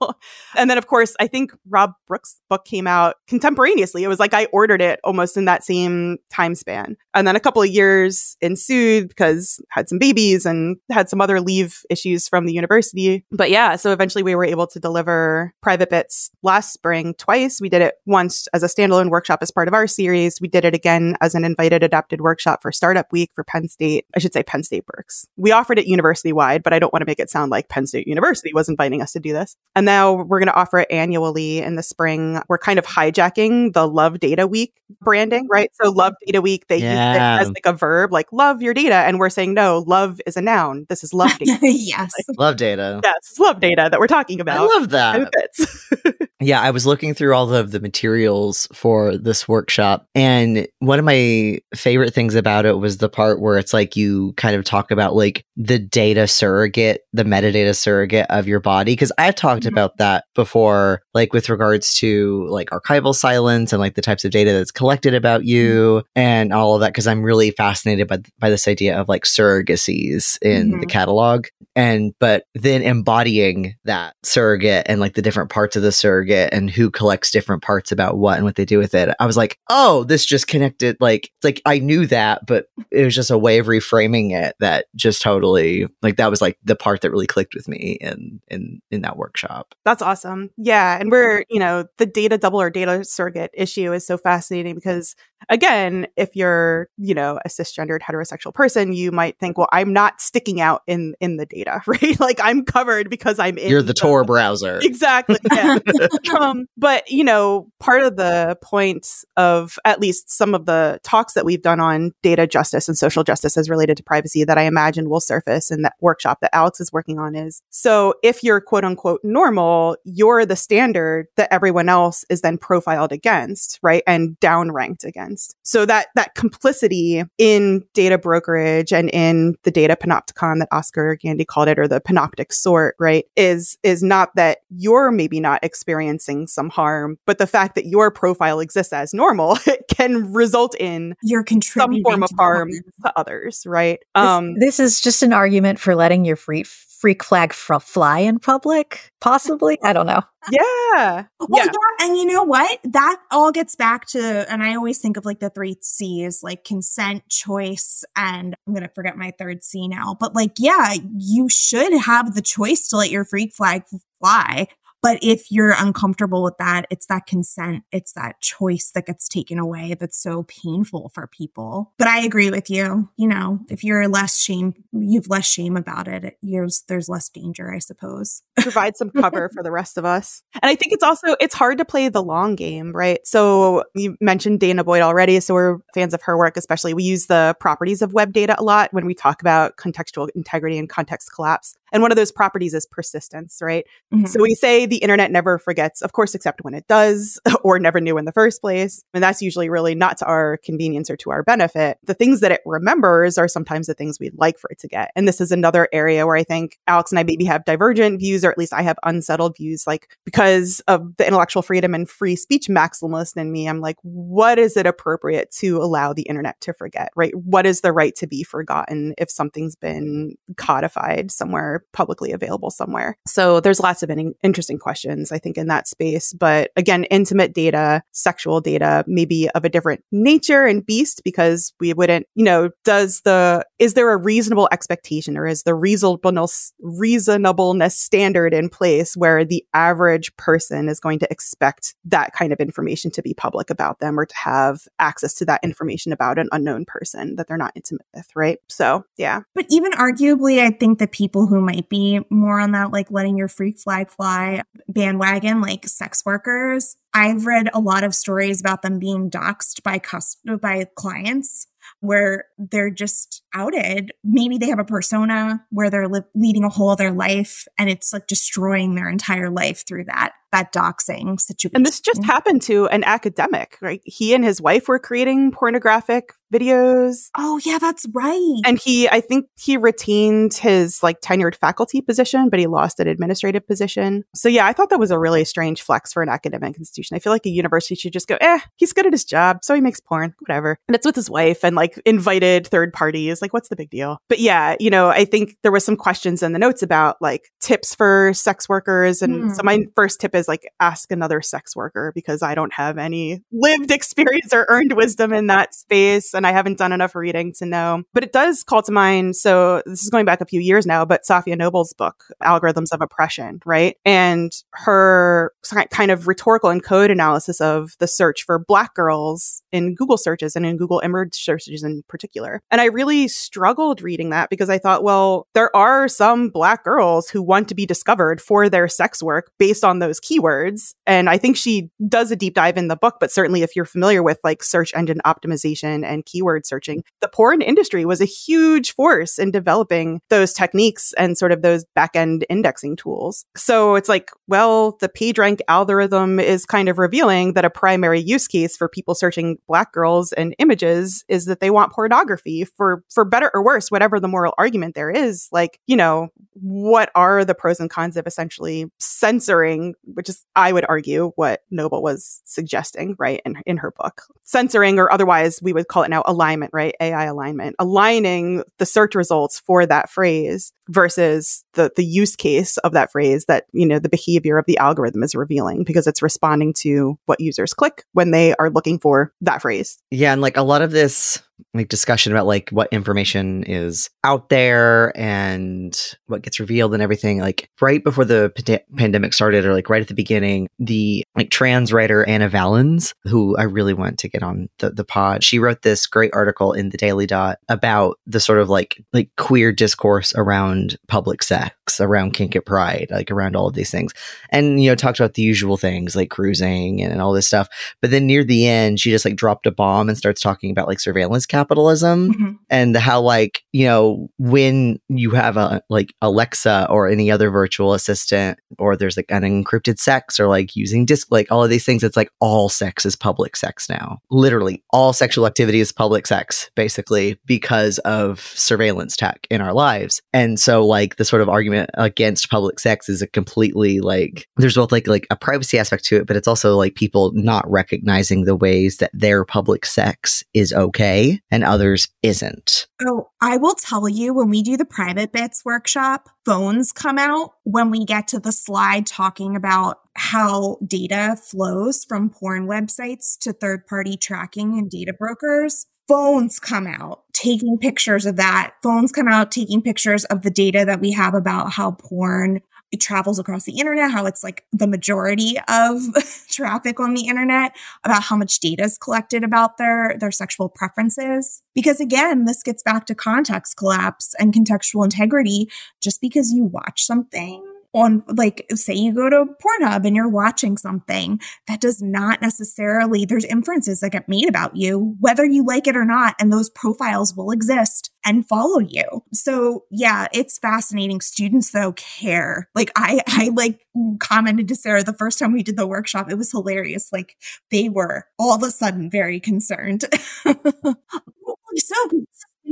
and then, of course, I think Rob Brooks' book came out contemporaneously. It was like I ordered it almost in that same time span. And then a couple of years ensued because I had some babies and had some other leave issues from the university. But yeah, so eventually we were able to deliver private bits last spring twice. We did it once as a standalone workshop as part of our series. We did it again as an invited adapted workshop for Startup Week for Penn State. I should say Penn State Berks. We offered it university wide, but I don't want to make it sound like Penn State University was inviting us to do this. And now we're going to offer it annually in the spring. We're kind of hijacking the Love Data Week branding, right? So Love Data Week, they use it as like a verb, like love your data. And we're saying, no, love is a noun. This is love data. [laughs]
yes.
Love data.
yes, love data that we're talking about.
I love that.
It. [laughs]
Yeah, I was looking through all of the materials for this workshop, and one of my favorite things about it was the part where it's like you kind of talk about like the data surrogate, the metadata surrogate of your body. Because I've talked
Mhm.
about that before, like with regards to like archival silence and like the types of data that's collected about you and all of that. Because I'm really fascinated by by this idea of like surrogacies in the
Mhm.
catalog, and but then embodying that surrogate and like the different parts of the surrogate and who collects different parts about what and what they do with it. I was like, oh, this just connected. Like, like I knew that, but it was just a way of reframing it that just totally like that was like the part that really clicked with me in in in that workshop.
That's awesome. Yeah. And we're, you know, the data double or data surrogate issue is so fascinating because, again, if you're, you know, a cisgendered heterosexual person, you might think, well, I'm not sticking out in in the data, [laughs] right? like I'm covered because I'm in
You're the Tor browser.
Exactly. Yeah. [laughs] um, but you know, part of the point of at least some of the talks that we've done on data justice and social justice as related to privacy that I imagine will surface in that workshop that Alex is working on is so So if you're quote unquote normal, you're the standard that everyone else is then profiled against, right? And downranked against. So that, that complicity in data brokerage and in the data panopticon that Oscar Gandy called it, or the panoptic sort, right? Is, is not that you're maybe not experiencing some harm, but the fact that your profile exists as normal [laughs] can result in
You're
some form of harm
harm.
to others, right?
This-
Um,
this is just an argument for letting your freak freak flag fr- fly in public, possibly. I don't know.
yeah.
Well,
Yeah.
yeah. And you know what? That all gets back to, and I always think of like the three C's, like consent, choice, and I'm going to forget my third C now. But like, yeah, you should have the choice to let your freak flag fly. But if you're uncomfortable with that, it's that consent, it's that choice that gets taken away that's so painful for people. But I agree with you. You know, if you're less shame, you've less shame about it, there's, there's less danger, I suppose. [laughs]
provide some cover for the rest of us. And I think it's also it's hard to play the long game, right? So you mentioned danah boyd already, so we're fans of her work especially. We use the properties of web data a lot when we talk about contextual integrity and context collapse. And one of those properties is persistence, right?
Mhm.
So we say the internet never forgets, of course, except when it does [laughs] or never knew in the first place. And that's usually really not to our convenience or to our benefit. The things that it remembers are sometimes the things we'd like for it to get. And this is another area where I think Alex and I maybe have divergent views, or at least I have unsettled views, like because of the intellectual freedom and free speech maximalist in me. I'm like, what is it appropriate to allow the internet to forget, right? What is the right to be forgotten if something's been codified somewhere publicly available somewhere? So there's lots of in- interesting questions, I think, in that space. But again, intimate data, sexual data, maybe of a different nature and beast because we wouldn't, you know, does the, is there a reasonable expectation or is the reasonableness, reasonableness standard in place where the average person is going to expect that kind of information to be public about them or to have access to that information about an unknown person that they're not intimate with, right? So, yeah.
But even arguably, I think the people who might be more on that, like letting your freak flag fly bandwagon, like sex workers, I've read a lot of stories about them being doxxed by cust- by clients where they're just outed. Maybe they have a persona where they're li- leading a whole other life and it's like destroying their entire life through that that doxing situation.
And this just happened to an academic, right? He and his wife were creating pornographic videos.
Oh yeah, that's right.
And he, I think he retained his like tenured faculty position, but he lost an administrative position. So yeah, I thought that was a really strange flex for an academic institution. I feel like a university should just go, eh, he's good at his job, so he makes porn, whatever. And it's with his wife and like invited third parties. Like, what's the big deal? But yeah, you know, I think there was some questions in the notes about like tips for sex workers. And so my first tip is like ask another sex worker because I don't have any lived experience or earned wisdom in that space. And I haven't done enough reading to know. But it does call to mind. So this is going back a few years now, but Safiya Noble's book, Algorithms of Oppression, right? And her kind of rhetorical and code analysis of the search for Black girls in Google searches and in Google image searches in particular. And I really struggled reading that because I thought, well, there are some Black girls who want to be discovered for their sex work based on those keywords. And I think she does a deep dive in the book, but certainly if you're familiar with like search engine optimization and keyword searching, the porn industry was a huge force in developing those techniques and sort of those back end indexing tools. So it's like, well, the PageRank algorithm is kind of revealing that a primary use case for people searching black girls and images is that they want pornography for for better or worse, whatever the moral argument there is. Like, you know, what are the pros and cons of essentially censoring, which is I would argue what Noble was suggesting, right, in, in her book. Censoring or otherwise we would call it now alignment, right? AI alignment, aligning the search results for that phrase versus the the use case of that phrase that, you know, the behavior of the algorithm is revealing because it's responding to what users click when they are looking for that phrase.
Yeah, and like a lot of this like discussion about like what information is out there and what gets revealed and everything like right before the pand- pandemic started or like right at the beginning the like trans writer Ana Valens who I really want to get on the, the pod she wrote this great article in the Daily Dot about the sort of like like queer discourse around public sex, around kink at pride, like around all of these things. And, you know, talked about the usual things like cruising and, all this stuff. But then near the end, she just like dropped a bomb and starts talking about like surveillance capitalism
Mhm.
and how like, you know, when you have a like Alexa or any other virtual assistant or there's like an encrypted sex or like using disc like all of these things, it's like all sex is public sex now. Literally all sexual activity is public sex, basically, because of surveillance tech in our lives. And so like the sort of argument against public sex is a completely like there's both like like a privacy aspect to it, but it's also like people not recognizing the ways that their public sex is okay and others isn't.
Oh, I will tell you when we do the private bits workshop, phones come out when we get to the slide talking about how data flows from porn websites to third party tracking and data brokers. Phones come out taking pictures of that. Phones come out taking pictures of the data that we have about how porn it travels across the internet, how it's like the majority of [laughs] traffic on the internet, about how much data is collected about their, their sexual preferences. Because again, this gets back to context collapse and contextual integrity. Just because you watch something on like say you go to Pornhub and you're watching something that does not necessarily there's inferences that get made about you whether you like it or not and those profiles will exist and follow you. So yeah, it's fascinating. Students though care. Like I I like commented to Sarah the first time we did the workshop. It was hilarious. Like they were all of a sudden very concerned. [laughs] so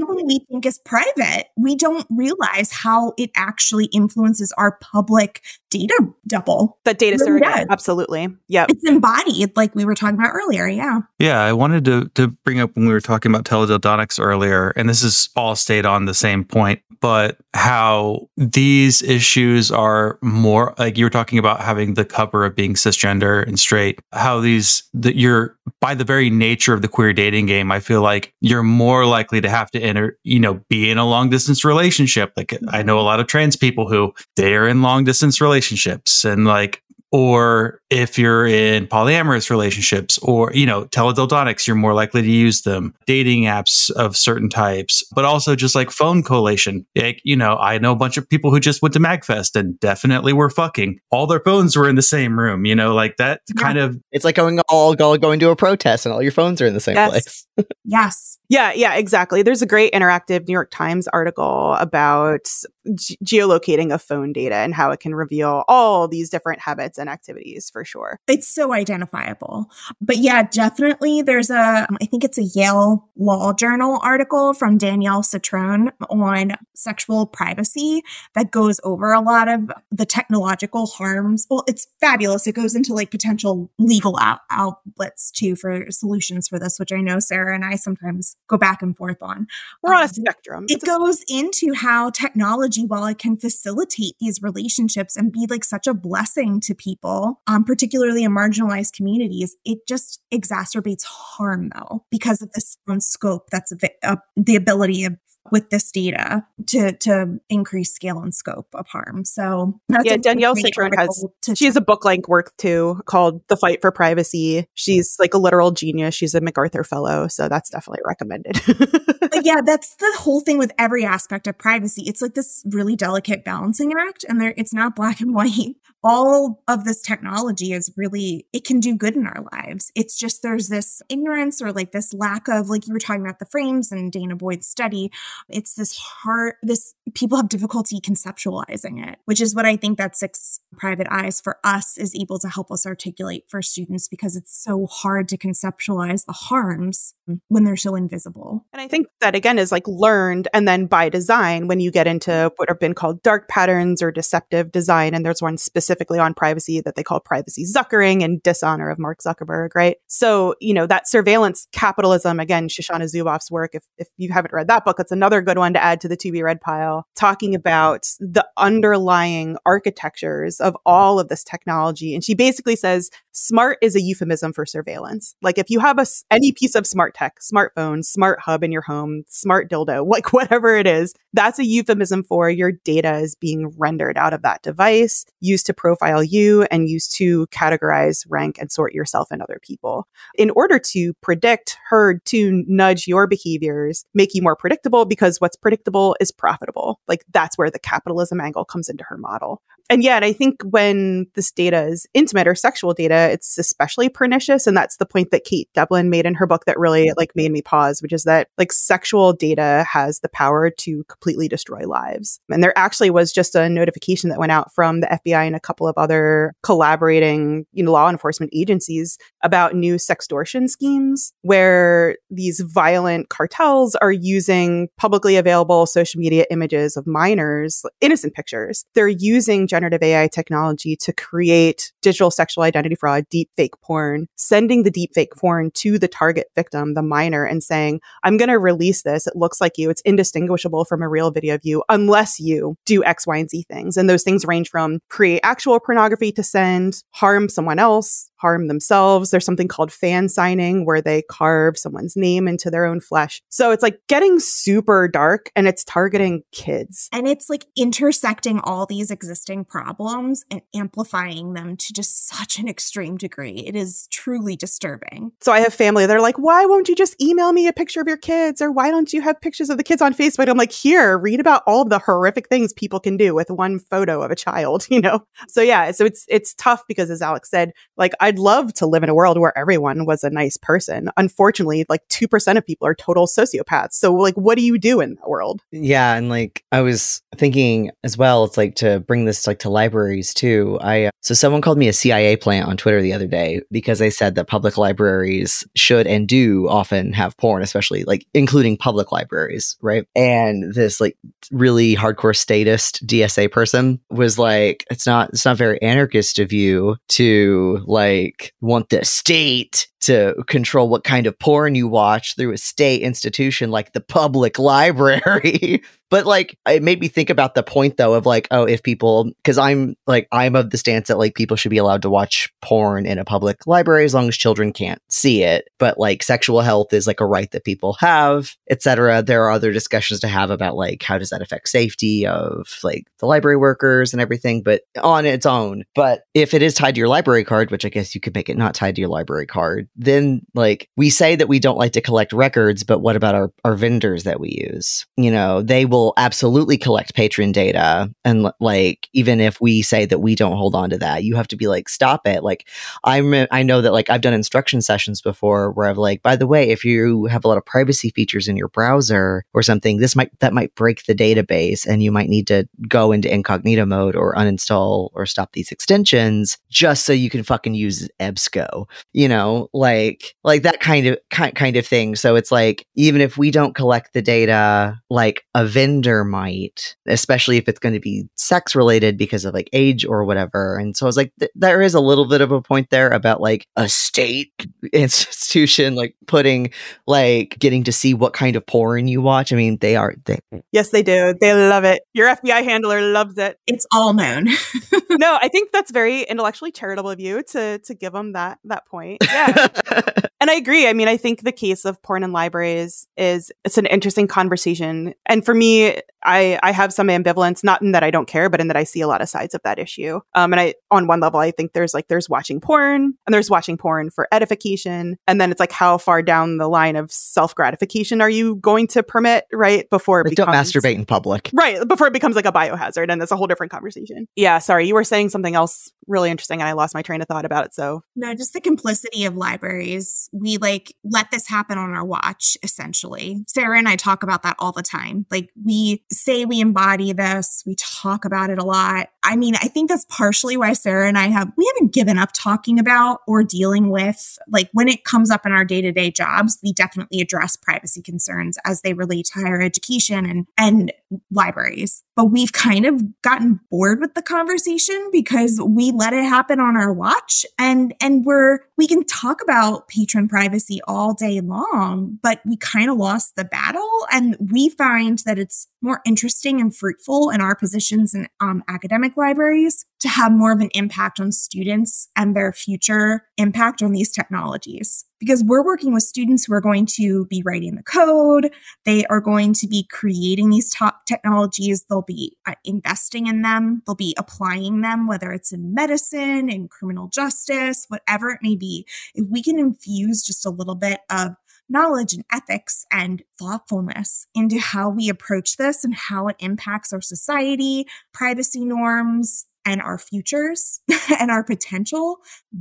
something we think is private, we don't realize how it actually influences our public data double.
That data
Really
surrogate.
does.
Absolutely. Yep.
It's embodied, like we were talking about earlier. Yeah.
Yeah, I wanted to to bring up when we were talking about teledildonics earlier, and this is all stayed on the same point, but how these issues are more like you were talking about having the cover of being cisgender and straight. How these that you're by the very nature of the queer dating game, I feel like you're more likely to have to you know, be in a long distance relationship. Like I know a lot of trans people who they are in long distance relationships and like or if you're in polyamorous relationships or you know teledildonics you're more likely to use them dating apps of certain types but also just like phone collation like you know i know a bunch of people who just went to magfest and definitely were fucking all their phones were in the same room you know like that
Yeah.
kind of
It's like going all, all going to a protest and all your phones are in the same
Yes.
place. [laughs]
Yes.
Yeah, yeah, exactly. There's a great interactive New York Times article about ge- geolocating of phone data and how it can reveal all these different habits and activities for sure.
It's so identifiable. But yeah, definitely there's a, I think it's a Yale Law Journal article from Danielle Citron on sexual privacy that goes over a lot of the technological harms. Well, it's fabulous. It goes into like potential legal out- outlets too for solutions for this, which I know Sarah and I sometimes go back and forth on.
We're on a
Um,
spectrum.
it goes into how technology, while it can facilitate these relationships and be like such a blessing to people, um, particularly in marginalized communities, it just exacerbates harm though, because of this scope that's av- uh, the ability of with this data to to increase scale and scope of harm. So that's
Yeah, Danielle Citron has-
to
she has a book length work too called The Fight for Privacy. She's like a literal genius. She's a MacArthur fellow, so that's definitely recommended. [laughs]
but yeah, that's the whole thing with every aspect of privacy. It's like this really delicate balancing act, and there it's not black and white. All of this technology is really it can do good in our lives. It's just there's this ignorance or like this lack of like you were talking about the frames and danah boyd's study. It's this hard this people have difficulty conceptualizing it, which is what I think that Six Private Eyes for us is able to help us articulate for students because it's so hard to conceptualize the harms when they're so invisible.
And I think that again is like learned and then by design when you get into what have been called dark patterns or deceptive design. And there's one specifically on privacy that they call privacy zuckering and dishonor of Mark Zuckerberg, right? So, you know, that surveillance capitalism, again, Shoshana Zuboff's work, if, if you haven't read that book, it's another good one to add to the to be read pile, talking about the underlying architectures of all of this technology. And she basically says smart is a euphemism for surveillance. Like if you have a, any piece of smart tech, smartphone, smart hub in your home, smart dildo, [laughs] like whatever it is, that's a euphemism for your data is being rendered out of that device, used to profile you and used to categorize, rank, and sort yourself and other people. In order to predict, herd, to nudge your behaviors, make you more predictable because what's predictable is profitable. Like that's where the capitalism angle comes into her model. And yet, I think when this data is intimate or sexual data, it's especially pernicious. And that's the point that Kate Devlin made in her book that really like made me pause, which is that like sexual data has the power to completely destroy lives. And there actually was just a notification that went out from the FBI and a couple of other collaborating, you know, law enforcement agencies about new sextortion schemes where these violent cartels are using publicly available social media images of minors, innocent pictures. They're using generative AI technology to create digital sexual identity fraud, deep fake porn, sending the deep fake porn to the target victim, the minor, and saying, I'm going to release this. It looks like you. It's indistinguishable from a real video of you unless you do X, Y, and Z things. And those things range from create actual pornography to send, harm someone else, harm themselves. There's something called fan signing where they carve someone's name into their own flesh. So it's like getting super dark and it's targeting kids.
And it's like intersecting all these existing problems and amplifying them to just such an extreme degree. It is truly disturbing.
So I have family, they're like, why won't you just email me a picture of your kids? Or why don't you have pictures of the kids on Facebook? I'm like, here, read about all of the horrific things people can do with one photo of a child, [laughs] you know? So yeah, so it's it's tough because as Alex said, like I'd love to live in a world where everyone was a nice person. Unfortunately, like 2% of people are total sociopaths. So like what do you do in that world?
Yeah, and like I was thinking as well, it's like to bring this like to libraries too. I uh, so someone called me a CIA plant on Twitter the other day because they said that public libraries should and do often have porn, especially like including public libraries, right? And this like really hardcore statist DSA person was like, it's not it's not very anarchist of you to like want the state to control what kind of porn you watch through a state institution like the public [laughs] library. but like it made me think about the point though of like, oh, if people because I'm like I'm of the stance that like people should be allowed to watch porn in a public library as long as children can't see it. But like sexual health is like a right that people have, etc. There are other discussions to have about like how does that affect safety of like the library workers and everything, but on its own. But if it is tied to your library card, which I guess you could make it not tied to your library card, then like we say that we don't like to collect records, but what about our, our vendors that we use? You know, they will absolutely collect patron data. And like, even if we say that we don't hold on to that, you have to be like, stop it. Like, I'm, I know that like I've done instruction sessions before where I've like, by the way, if you have a lot of privacy features in your browser or something, this might, that might break the database and you might need to go into incognito mode or uninstall or stop these extensions just so you can fucking use EBSCO, you know, like, like that kind of, kind, kind of thing. So it's like, even if we don't collect the data, like a vendor might, especially if it's going to be sex related because of like age or whatever. And so I was like, th- there is a little bit of a point there about like a state [laughs] institution, like putting, like getting to see what kind of porn you watch. I mean, they are, they,
Yes, they do. They love it. Your FBI handler loves it.
It's all known. [laughs]
no, I think that's very intellectually charitable of you to to give them that that point. Yeah. [laughs] and I agree. I mean, I think the case of porn in libraries is it's an interesting conversation. And for me, I I have some ambivalence, not in that I don't care, but in that I see a lot of sides of that issue. Um, and I on one level, I think there's like there's watching porn and there's watching porn for edification, and then it's like how far down the line of self gratification are you going to permit, right? Before it
like, don't masturbate in public.
Right, before it becomes like a biohazard, and that's a whole different conversation. Yeah, sorry, you were saying something else really interesting, and I lost my train of thought about it. So
No, just the complicity of libraries. We like let this happen on our watch, essentially. Sarah and I talk about that all the time. Like we say we embody this, we talk about it a lot. I mean, I think that's partially why Sarah and I have, we haven't given up talking about or dealing with, like when it comes up in our day to day jobs, we definitely address privacy concerns as they relate to higher education and, and libraries. But we've kind of gotten bored with the conversation because we let it happen on our watch and and we're we can talk about patron privacy all day long, but we kind of lost the battle and we find that it's more interesting and fruitful in our positions in um, academic libraries to have more of an impact on students and their future impact on these technologies. Because we're working with students who are going to be writing the code, they are going to be creating these top technologies, they'll be uh, investing in them, they'll be applying them, whether it's in medicine, in criminal justice, whatever it may be. If we can infuse just a little bit of knowledge and ethics and thoughtfulness into how we approach this and how it impacts our society, privacy norms, and our futures [laughs] and our potential,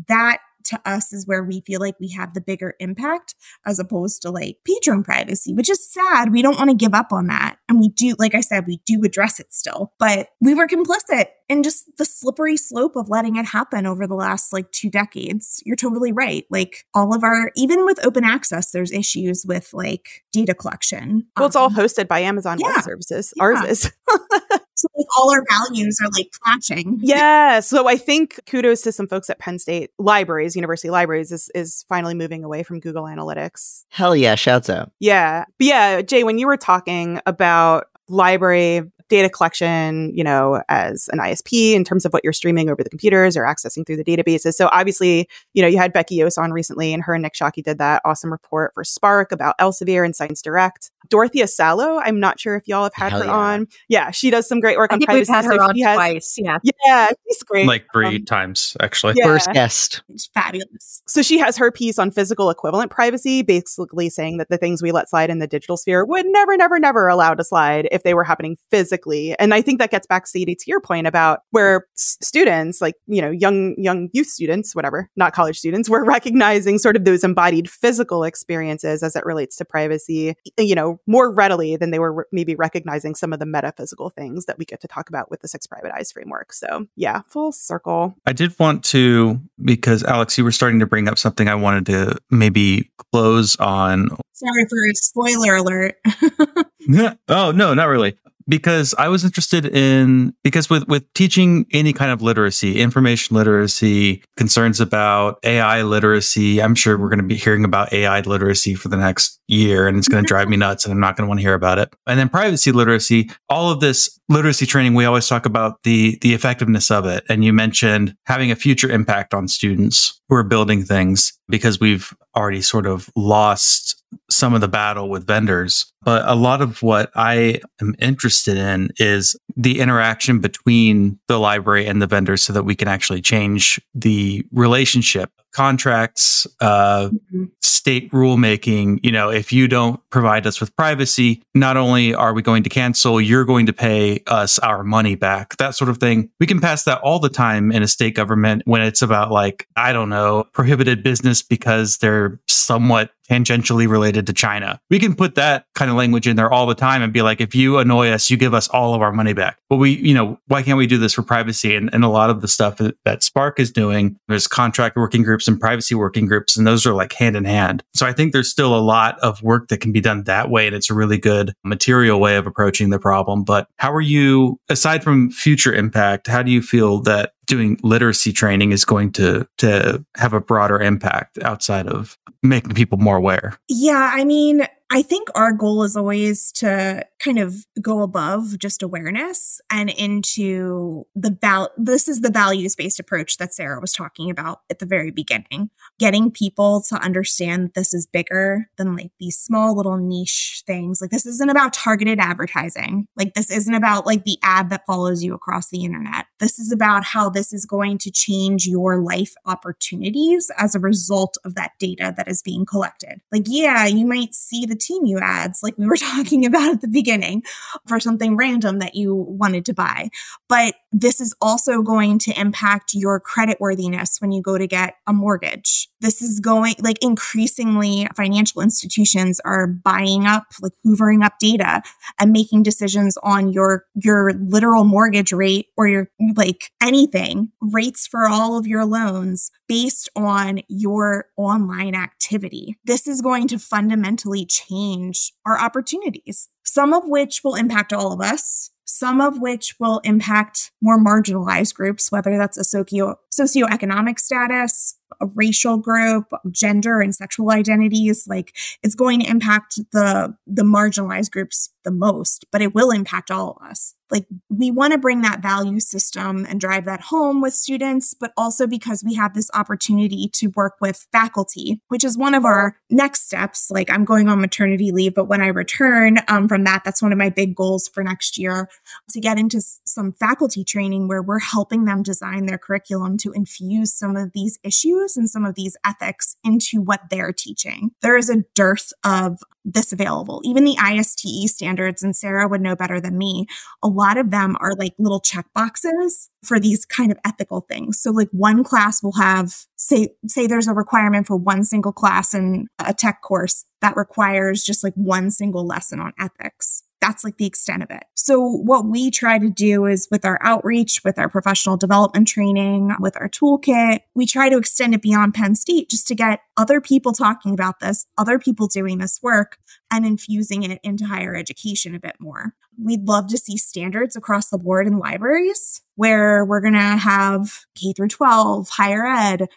that to us is where we feel like we have the bigger impact as opposed to like patron privacy, which is sad. We don't want to give up on that. And we do, like I said, we do address it still, but we were complicit in just the slippery slope of letting it happen over the last like two decades. You're totally right. Like all of our, even with open access, there's issues with like data collection.
Well, it's all
Um,
hosted by Amazon
yeah.
Web Services.
Yeah.
Ours is. [laughs]
so like all our values are like clashing. [laughs]
yeah. So I think kudos to some folks at Penn State libraries, university libraries, is is finally moving away from Google Analytics.
Hell yeah, shouts out.
Yeah. But yeah, Jay, when you were talking about library data collection, you know, as an ISP in terms of what you're streaming over the computers or accessing through the databases. So obviously, you know, you had Becky Yoose on recently and her and Nick Shockey did that awesome report for SPARC about Elsevier and Science Direct. Dorothea Salo, I'm not sure if y'all have had
Hell
her
yeah.
on. Yeah, she does some great work
I
on
think we've
privacy.
had her
so
on
has-
twice. Yeah.
Yeah, she's great.
like three
Um,
times actually.
yeah.
First guest.
It's fabulous.
So she has her piece on physical equivalent privacy, basically saying that the things we let slide in the digital sphere would never, never, never allow to slide if they were happening physically. And I think that gets back, Sadie, to your point about where s- students, like, you know, young, young youth students, whatever, not college students, [laughs] were recognizing sort of those embodied physical experiences as it relates to privacy, you know, more readily than they were re- maybe recognizing some of the metaphysical things that we get to talk about with the Six Private Eyes framework. So yeah, full circle.
I did want to because Alex, you were starting to bring up something I wanted to maybe close on.
Sorry for a spoiler alert. [laughs] [laughs]
oh no, not really. Because I was interested in because with with teaching any kind of literacy, information literacy, concerns about AI literacy, I'm sure we're going to be hearing about AI literacy for the next year and it's going to mm-hmm. drive me nuts and I'm not going to want to hear about it. And then privacy literacy, all of this literacy training, we always talk about the the effectiveness of it. And you mentioned having a future impact on students who are building things because we've already sort of lost some of the battle with vendors. But a lot of what I am interested in is the interaction between the library and the vendors so that we can actually change the relationship. Contracts, uh, state rulemaking, you know, if you don't provide us with privacy, not only are we going to cancel, you're going to pay us our money back, that sort of thing. We can pass that all the time in a state government when it's about like, I don't know, prohibited business because they're somewhat tangentially related to China. We can put that kind of language in there all the time and be like, if you annoy us, you give us all of our money back. But we, you know, why can't we do this for privacy? And, and a lot of the stuff that, that SPARC is doing, there's contract working groups and privacy working groups, and those are like hand in hand. So I think there's still a lot of work that can be done that way. And it's a really good material way of approaching the problem. But how are you, aside from future impact, how do you feel that doing literacy training is going to to have a broader impact outside of making people more aware.
Yeah, I mean, I think our goal is always to kind of go above just awareness and into the val. This is the values based approach that Sarah was talking about at the very beginning. Getting people to understand this is bigger than like these small little niche things. Like this isn't about targeted advertising. Like this isn't about like the ad that follows you across the internet. This is about how this is going to change your life opportunities as a result of that data that is being collected. Like, yeah, you might see the Temu ads like we were [laughs] talking about at the beginning for something random that you wanted to buy. But this is also going to impact your credit worthiness when you go to get a mortgage. This is going like increasingly financial institutions are buying up, like hoovering up data and making decisions on your your literal mortgage rate or your like anything rates for all of your loans based on your online activity. This is going to fundamentally change our opportunities, some of which will impact all of us, some of which will impact more marginalized groups, whether that's a socio socioeconomic status, racial group, gender and sexual identities. Like it's going to impact the the marginalized groups the most, but it will impact all of us. Like we want to bring that value system and drive that home with students, but also because we have this opportunity to work with faculty, which is one of our next steps. Like I'm going on maternity leave, but when I return um, from that, that's one of my big goals for next year to get into some faculty training where we're helping them design their curriculum to infuse some of these issues and some of these ethics into what they're teaching. There is a dearth of this available. Even the ISTE standards, and Sarah would know better than me, a lot of them are like little check boxes for these kind of ethical things. So like one class will have say say there's a requirement for one single class in a tech course that requires just like one single lesson on ethics. That's like the extent of it. So what we try to do is with our outreach, with our professional development training, with our toolkit, we try to extend it beyond Penn State just to get other people talking about this, other people doing this work and infusing it into higher education a bit more. We'd love to see standards across the board in libraries where we're going to have K through 12, higher ed,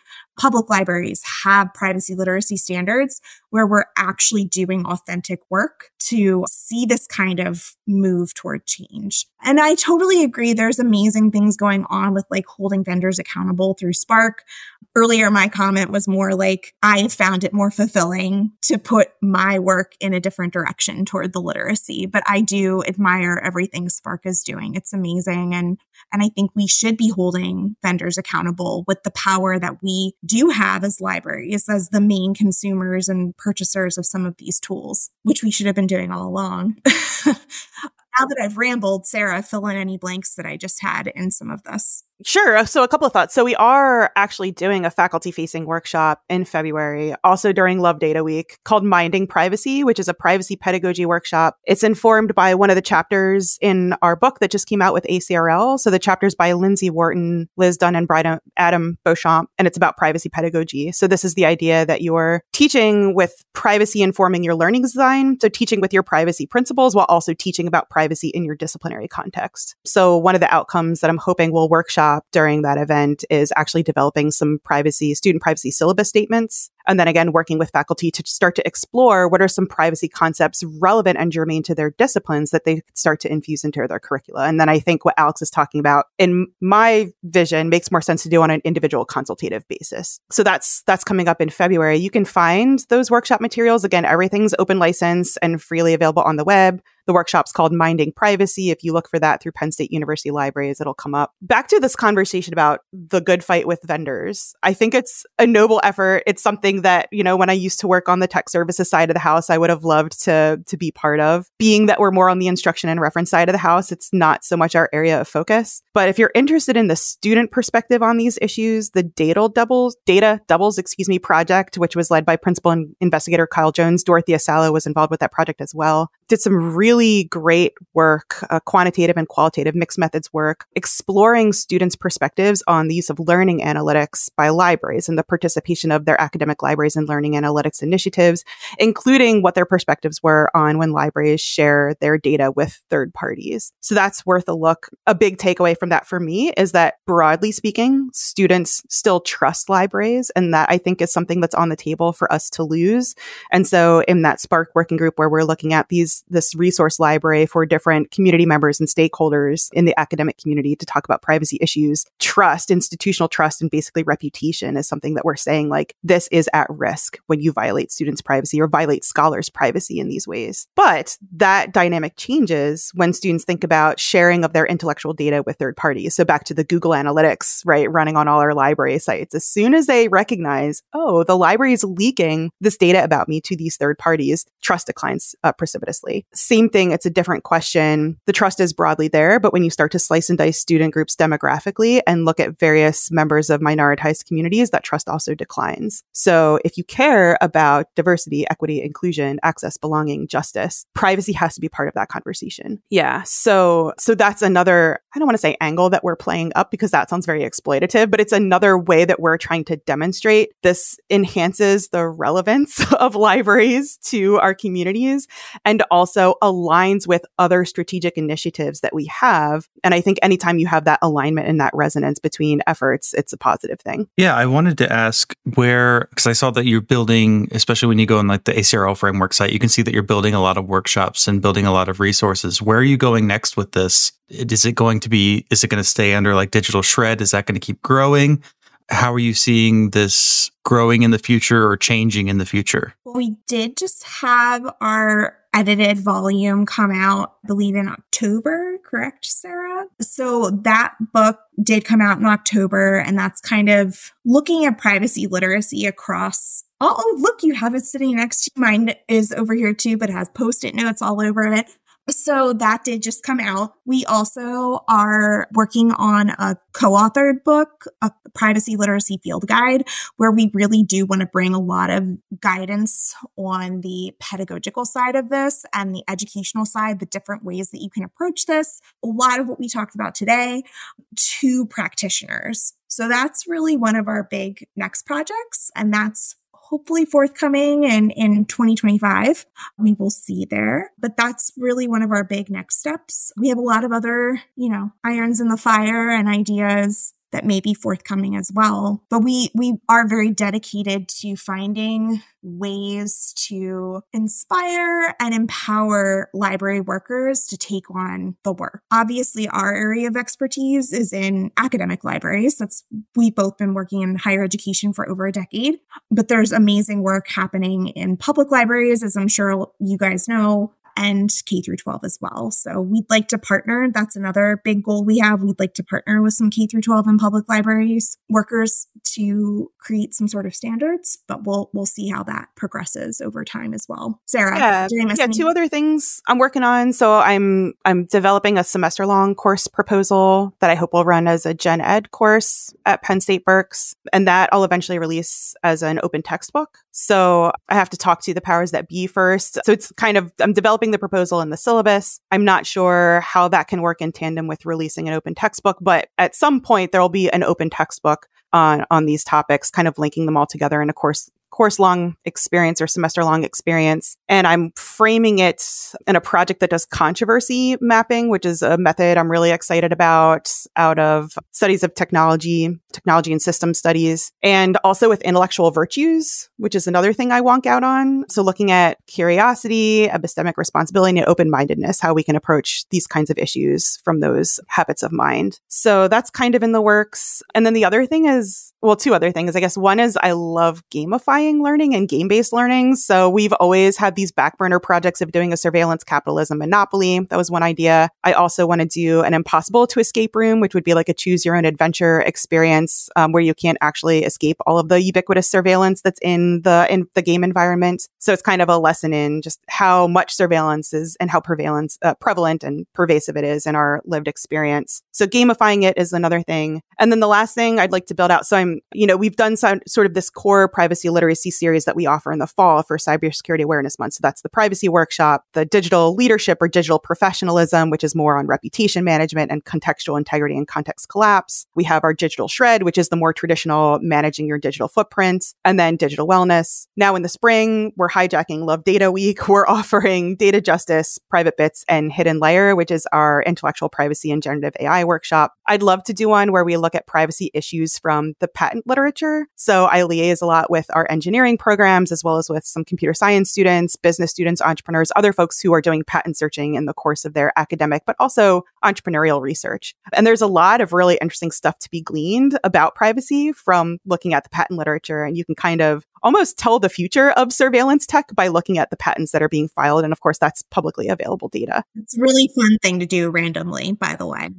public libraries have privacy literacy standards where we're actually doing authentic work to see this kind of move toward change. And I totally agree. There's amazing things going on with like holding vendors accountable through SPARC. Earlier, my comment was more like I found it more fulfilling to put my work in a different direction toward the literacy. But I do admire everything SPARC is doing. It's amazing. And and I think we should be holding vendors accountable with the power that we do have as libraries, as the main consumers and purchasers of some of these tools, which we should have been doing all along. [laughs] now that I've rambled, Sarah, fill in any blanks that I just had in some of this.
Sure. Uh, so, a couple of thoughts. So, we are actually doing a faculty facing workshop in February, also during Love Data Week, called Minding Privacy, which is a privacy pedagogy workshop. It's informed by one of the chapters in our book that just came out with ACRL. So, the chapters by Lindsay Wharton, Liz Dunn, and Brian, Adam Beauchamp, and it's about privacy pedagogy. So, this is the idea that you're teaching with privacy informing your learning design. So, teaching with your privacy principles while also teaching about privacy in your disciplinary context. So, one of the outcomes that I'm hoping will workshop during that event is actually developing some privacy, student privacy syllabus statements. And then again, working with faculty to start to explore what are some privacy concepts relevant and germane to their disciplines that they start to infuse into their curricula. And then I think what Alex is talking about in my vision makes more sense to do on an individual consultative basis. So that's, that's coming up in February. You can find those workshop materials. Again, everything's open license and freely available on the web. The workshop's called Minding Privacy. If you look for that through Penn State University libraries, it'll come up. Back to this conversation about the good fight with vendors. I think it's a noble effort. It's something that, you know, when I used to work on the tech services side of the house, I would have loved to to be part of. Being that we're more on the instruction and reference side of the house, it's not so much our area of focus. But if you're interested in the student perspective on these issues, the data doubles data doubles, excuse me, project, which was led by principal investigator Kyle Jones, Dorothea Salo was involved with that project as well. Did some really great work, uh, quantitative and qualitative mixed methods work, exploring students' perspectives on the use of learning analytics by libraries and the participation of their academic libraries and learning analytics initiatives, including what their perspectives were on when libraries share their data with third parties. So that's worth a look. A big takeaway from that for me is that broadly speaking, students still trust libraries. And that I think is something that's on the table for us to lose. And so in that SPARC working group where we're looking at these, this resource library for different community members and stakeholders in the academic community to talk about privacy issues, trust, institutional trust, and basically reputation is something that we're saying like this is at risk when you violate students' privacy or violate scholars' privacy in these ways. But that dynamic changes when students think about sharing of their intellectual data with third parties. So back to the Google Analytics, right, running on all our library sites. As soon as they recognize, oh, the library is leaking this data about me to these third parties, trust declines uh, precipitously. Directly. Same thing, it's a different question. The trust is broadly there, but when you start to slice and dice student groups demographically and look at various members of minoritized communities, that trust also declines. So if you care about diversity, equity, inclusion, access, belonging, justice, privacy has to be part of that conversation. Yeah. So so that's another I don't want to say angle that we're playing up because that sounds very exploitative, but it's another way that we're trying to demonstrate this enhances the relevance [laughs] of libraries to our communities and also aligns with other strategic initiatives that we have. And I think anytime you have that alignment and that resonance between efforts, it's a positive thing.
Yeah, I wanted to ask where, because I saw that you're building, especially when you go on like the ACRL framework site, you can see that you're building a lot of workshops and building a lot of resources. Where are you going next with this? Is it going to be, is it going to stay under like digital shred? Is that going to keep growing? How are you seeing this growing in the future or changing in the future?
We did just have our edited volume come out, I believe in October, correct, Sarah? So that book did come out in October, and that's kind of looking at privacy literacy across. Oh, look, you have it sitting next to you. Mine is over here too, but it has post it notes all over it. So that did just come out. We also are working on a co-authored book, a privacy literacy field guide, where we really do want to bring a lot of guidance on the pedagogical side of this and the educational side, the different ways that you can approach this. A lot of what we talked about today to practitioners. So that's really one of our big next projects. And that's hopefully forthcoming in, in 2025. We will see there. But that's really one of our big next steps. We have a lot of other, you know, irons in the fire and ideas that may be forthcoming as well. But we we are very dedicated to finding ways to inspire and empower library workers to take on the work. Obviously, our area of expertise is in academic libraries. That's we've both been working in higher education for over a decade, but there's amazing work happening in public libraries, as I'm sure you guys know, and K through 12 as well. So we'd like to partner. That's another big goal we have. We'd like to partner with some K through 12 and public libraries workers to create some sort of standards, but we'll we'll see how that progresses over time as well. Sarah,
yeah, yeah. Two other things I'm working on. So I'm I'm developing a semester long course proposal that I hope will run as a gen ed course at Penn State Berks, and that I'll eventually release as an open textbook. So I have to talk to the powers that be first. So it's kind of I'm developing the proposal and the syllabus. I'm not sure how that can work in tandem with releasing an open textbook, but at some point there will be an open textbook on on these topics, kind of linking them all together in a course course long experience or semester long experience. And I'm framing it in a project that does controversy mapping, which is a method I'm really excited about out of studies of technology, technology and system studies, and also with intellectual virtues, which is another thing I wonk out on. So looking at curiosity, epistemic responsibility, and open mindedness, how we can approach these kinds of issues from those habits of mind. So that's kind of in the works. And then the other thing is, well, two other things. I guess one is I love gamifying learning and game based learning. So we've always had these back burner projects of doing a surveillance capitalism monopoly. That was one idea. I also want to do an impossible to escape room, which would be like a choose your own adventure experience um, where you can't actually escape all of the ubiquitous surveillance that's in the in the game environment. So it's kind of a lesson in just how much surveillance is and how prevalence uh, prevalent and pervasive it is in our lived experience. So gamifying it is another thing. And then the last thing I'd like to build out. So I'm, you know, we've done some, sort of this core privacy literacy series that we offer in the fall for Cybersecurity Awareness Month. So that's the privacy workshop, the digital leadership or digital professionalism, which is more on reputation management and contextual integrity and context collapse. We have our digital shred, which is the more traditional managing your digital footprint, and then digital wellness. Now in the spring, we're hijacking Love Data Week. [laughs] We're offering data justice, private bits, and hidden layer, which is our intellectual privacy and generative AI workshop. I'd love to do one where we look at privacy issues from the patent literature. So I liaise a lot with our engineering programs, as well as with some computer science students, business students, entrepreneurs, other folks who are doing patent searching in the course of their academic, but also entrepreneurial research. And there's a lot of really interesting stuff to be gleaned about privacy from looking at the patent literature. And you can kind of almost tell the future of surveillance tech by looking at the patents that are being filed. And of course, that's publicly available data.
It's a really fun thing to do randomly, by the way.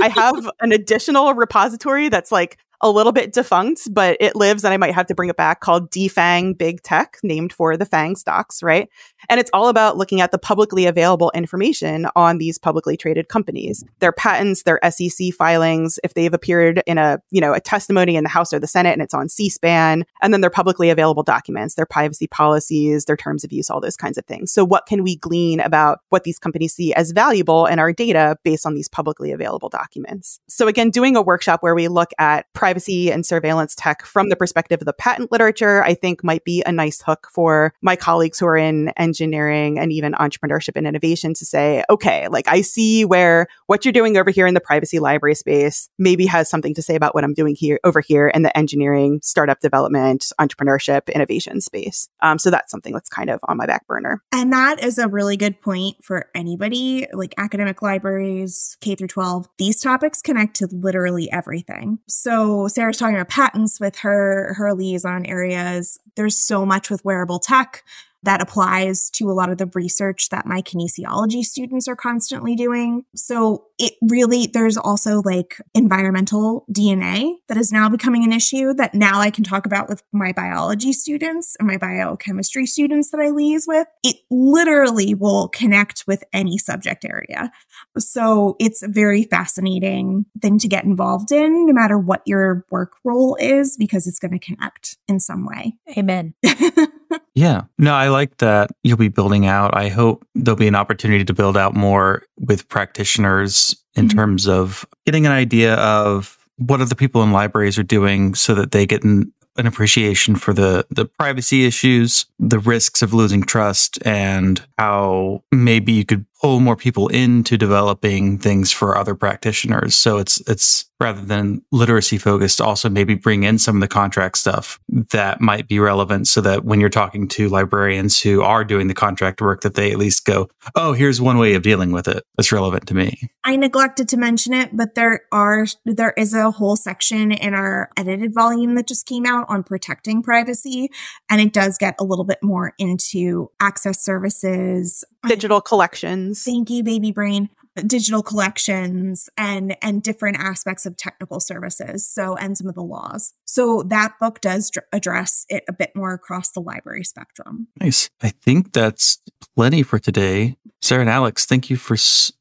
I have an additional repository that's like a little bit defunct, but it lives and I might have to bring it back called Defang Big Tech, named for the FANG stocks, right? And it's all about looking at the publicly available information on these publicly traded companies, their patents, their SEC filings, if they've appeared in a, you know, a testimony in the House or the Senate and it's on C-SPAN, and then their publicly available documents, their privacy policies, their terms of use, all those kinds of things. So what can we glean about what these companies see as valuable in our data based on these publicly available documents? So again, doing a workshop where we look at privacy and surveillance tech from the perspective of the patent literature, I think might be a nice hook for my colleagues who are in engineering and even entrepreneurship and innovation to say, okay, like I see where what you're doing over here in the privacy library space maybe has something to say about what I'm doing here over here in the engineering, startup development, entrepreneurship, innovation space. Um, so that's something that's kind of on my back burner.
And that is a really good point for anybody, like academic libraries, K through 12. These topics connect to literally everything. So Sarah's talking about patents with her her liaison areas. There's so much with wearable tech that applies to a lot of the research that my kinesiology students are constantly doing. So it really, there's also like environmental DNA that is now becoming an issue that now I can talk about with my biology students and my biochemistry students that I liaise with. It literally will connect with any subject area. So it's a very fascinating thing to get involved in, no matter what your work role is, because it's going to connect in some way.
Amen. [laughs]
Yeah. No, I like that you'll be building out. I hope there'll be an opportunity to build out more with practitioners in
Mhm.
terms of getting an idea of what other people in libraries are doing so that they get an, an appreciation for the the privacy issues, the risks of losing trust and how maybe you could pull more people into developing things for other practitioners. So it's it's rather than literacy focused, also maybe bring in some of the contract stuff that might be relevant so that when you're talking to librarians who are doing the contract work, that they at least go, Oh, here's one way of dealing with it that's relevant to me.
I neglected to mention it, but there are there is a whole section in our edited volume that just came out on protecting privacy, and it does get a little bit more into access services,
Digital collections.
Thank you, baby brain. Digital collections and and different aspects of technical services. So and some of the laws. So that book does dr- address it a bit more across the library spectrum.
Nice. I think that's plenty for today. Sarah and Alex, thank you for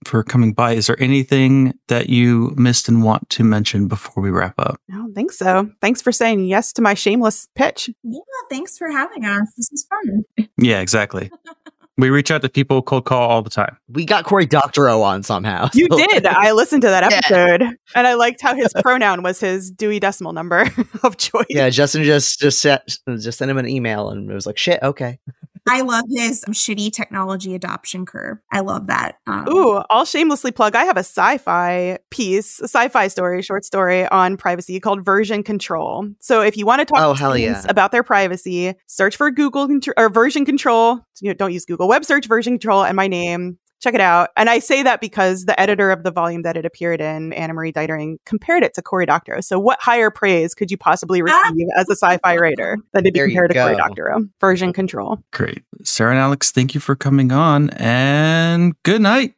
for coming by. Is there anything that you missed and want to mention before we wrap up?
I don't think so. Thanks for saying yes to my shameless pitch.
Yeah, thanks for having us. This is fun.
Yeah, exactly. [laughs] we reach out to people cold call all the time.
We got Cory Doctorow on somehow.
You did. I [laughs] listened to that
Yeah.
episode, and I liked how his pronoun was his Dewey Decimal number [laughs] of choice.
Yeah, Justin just just set, just sent him an email and it was like, shit, okay.
I love his shitty technology adoption curve. I love that. Um,
Ooh, I'll shamelessly plug. I have a sci-fi piece, a sci-fi story, short story on privacy called Version Control. So if you want to talk
Oh,
to
hell yeah.
about their privacy, search for Google contr- or Version Control. You know, don't use Google. Web search Version Control and my name. Check it out. And I say that because the editor of the volume that it appeared in, Anna Marie Deitering, compared it to Cory Doctorow. So what higher praise could you possibly receive as a sci-fi [laughs] writer than to be
There you
compared to Cory. Doctorow? Version Control.
Great. Sarah and Alex, thank you for coming on and good night.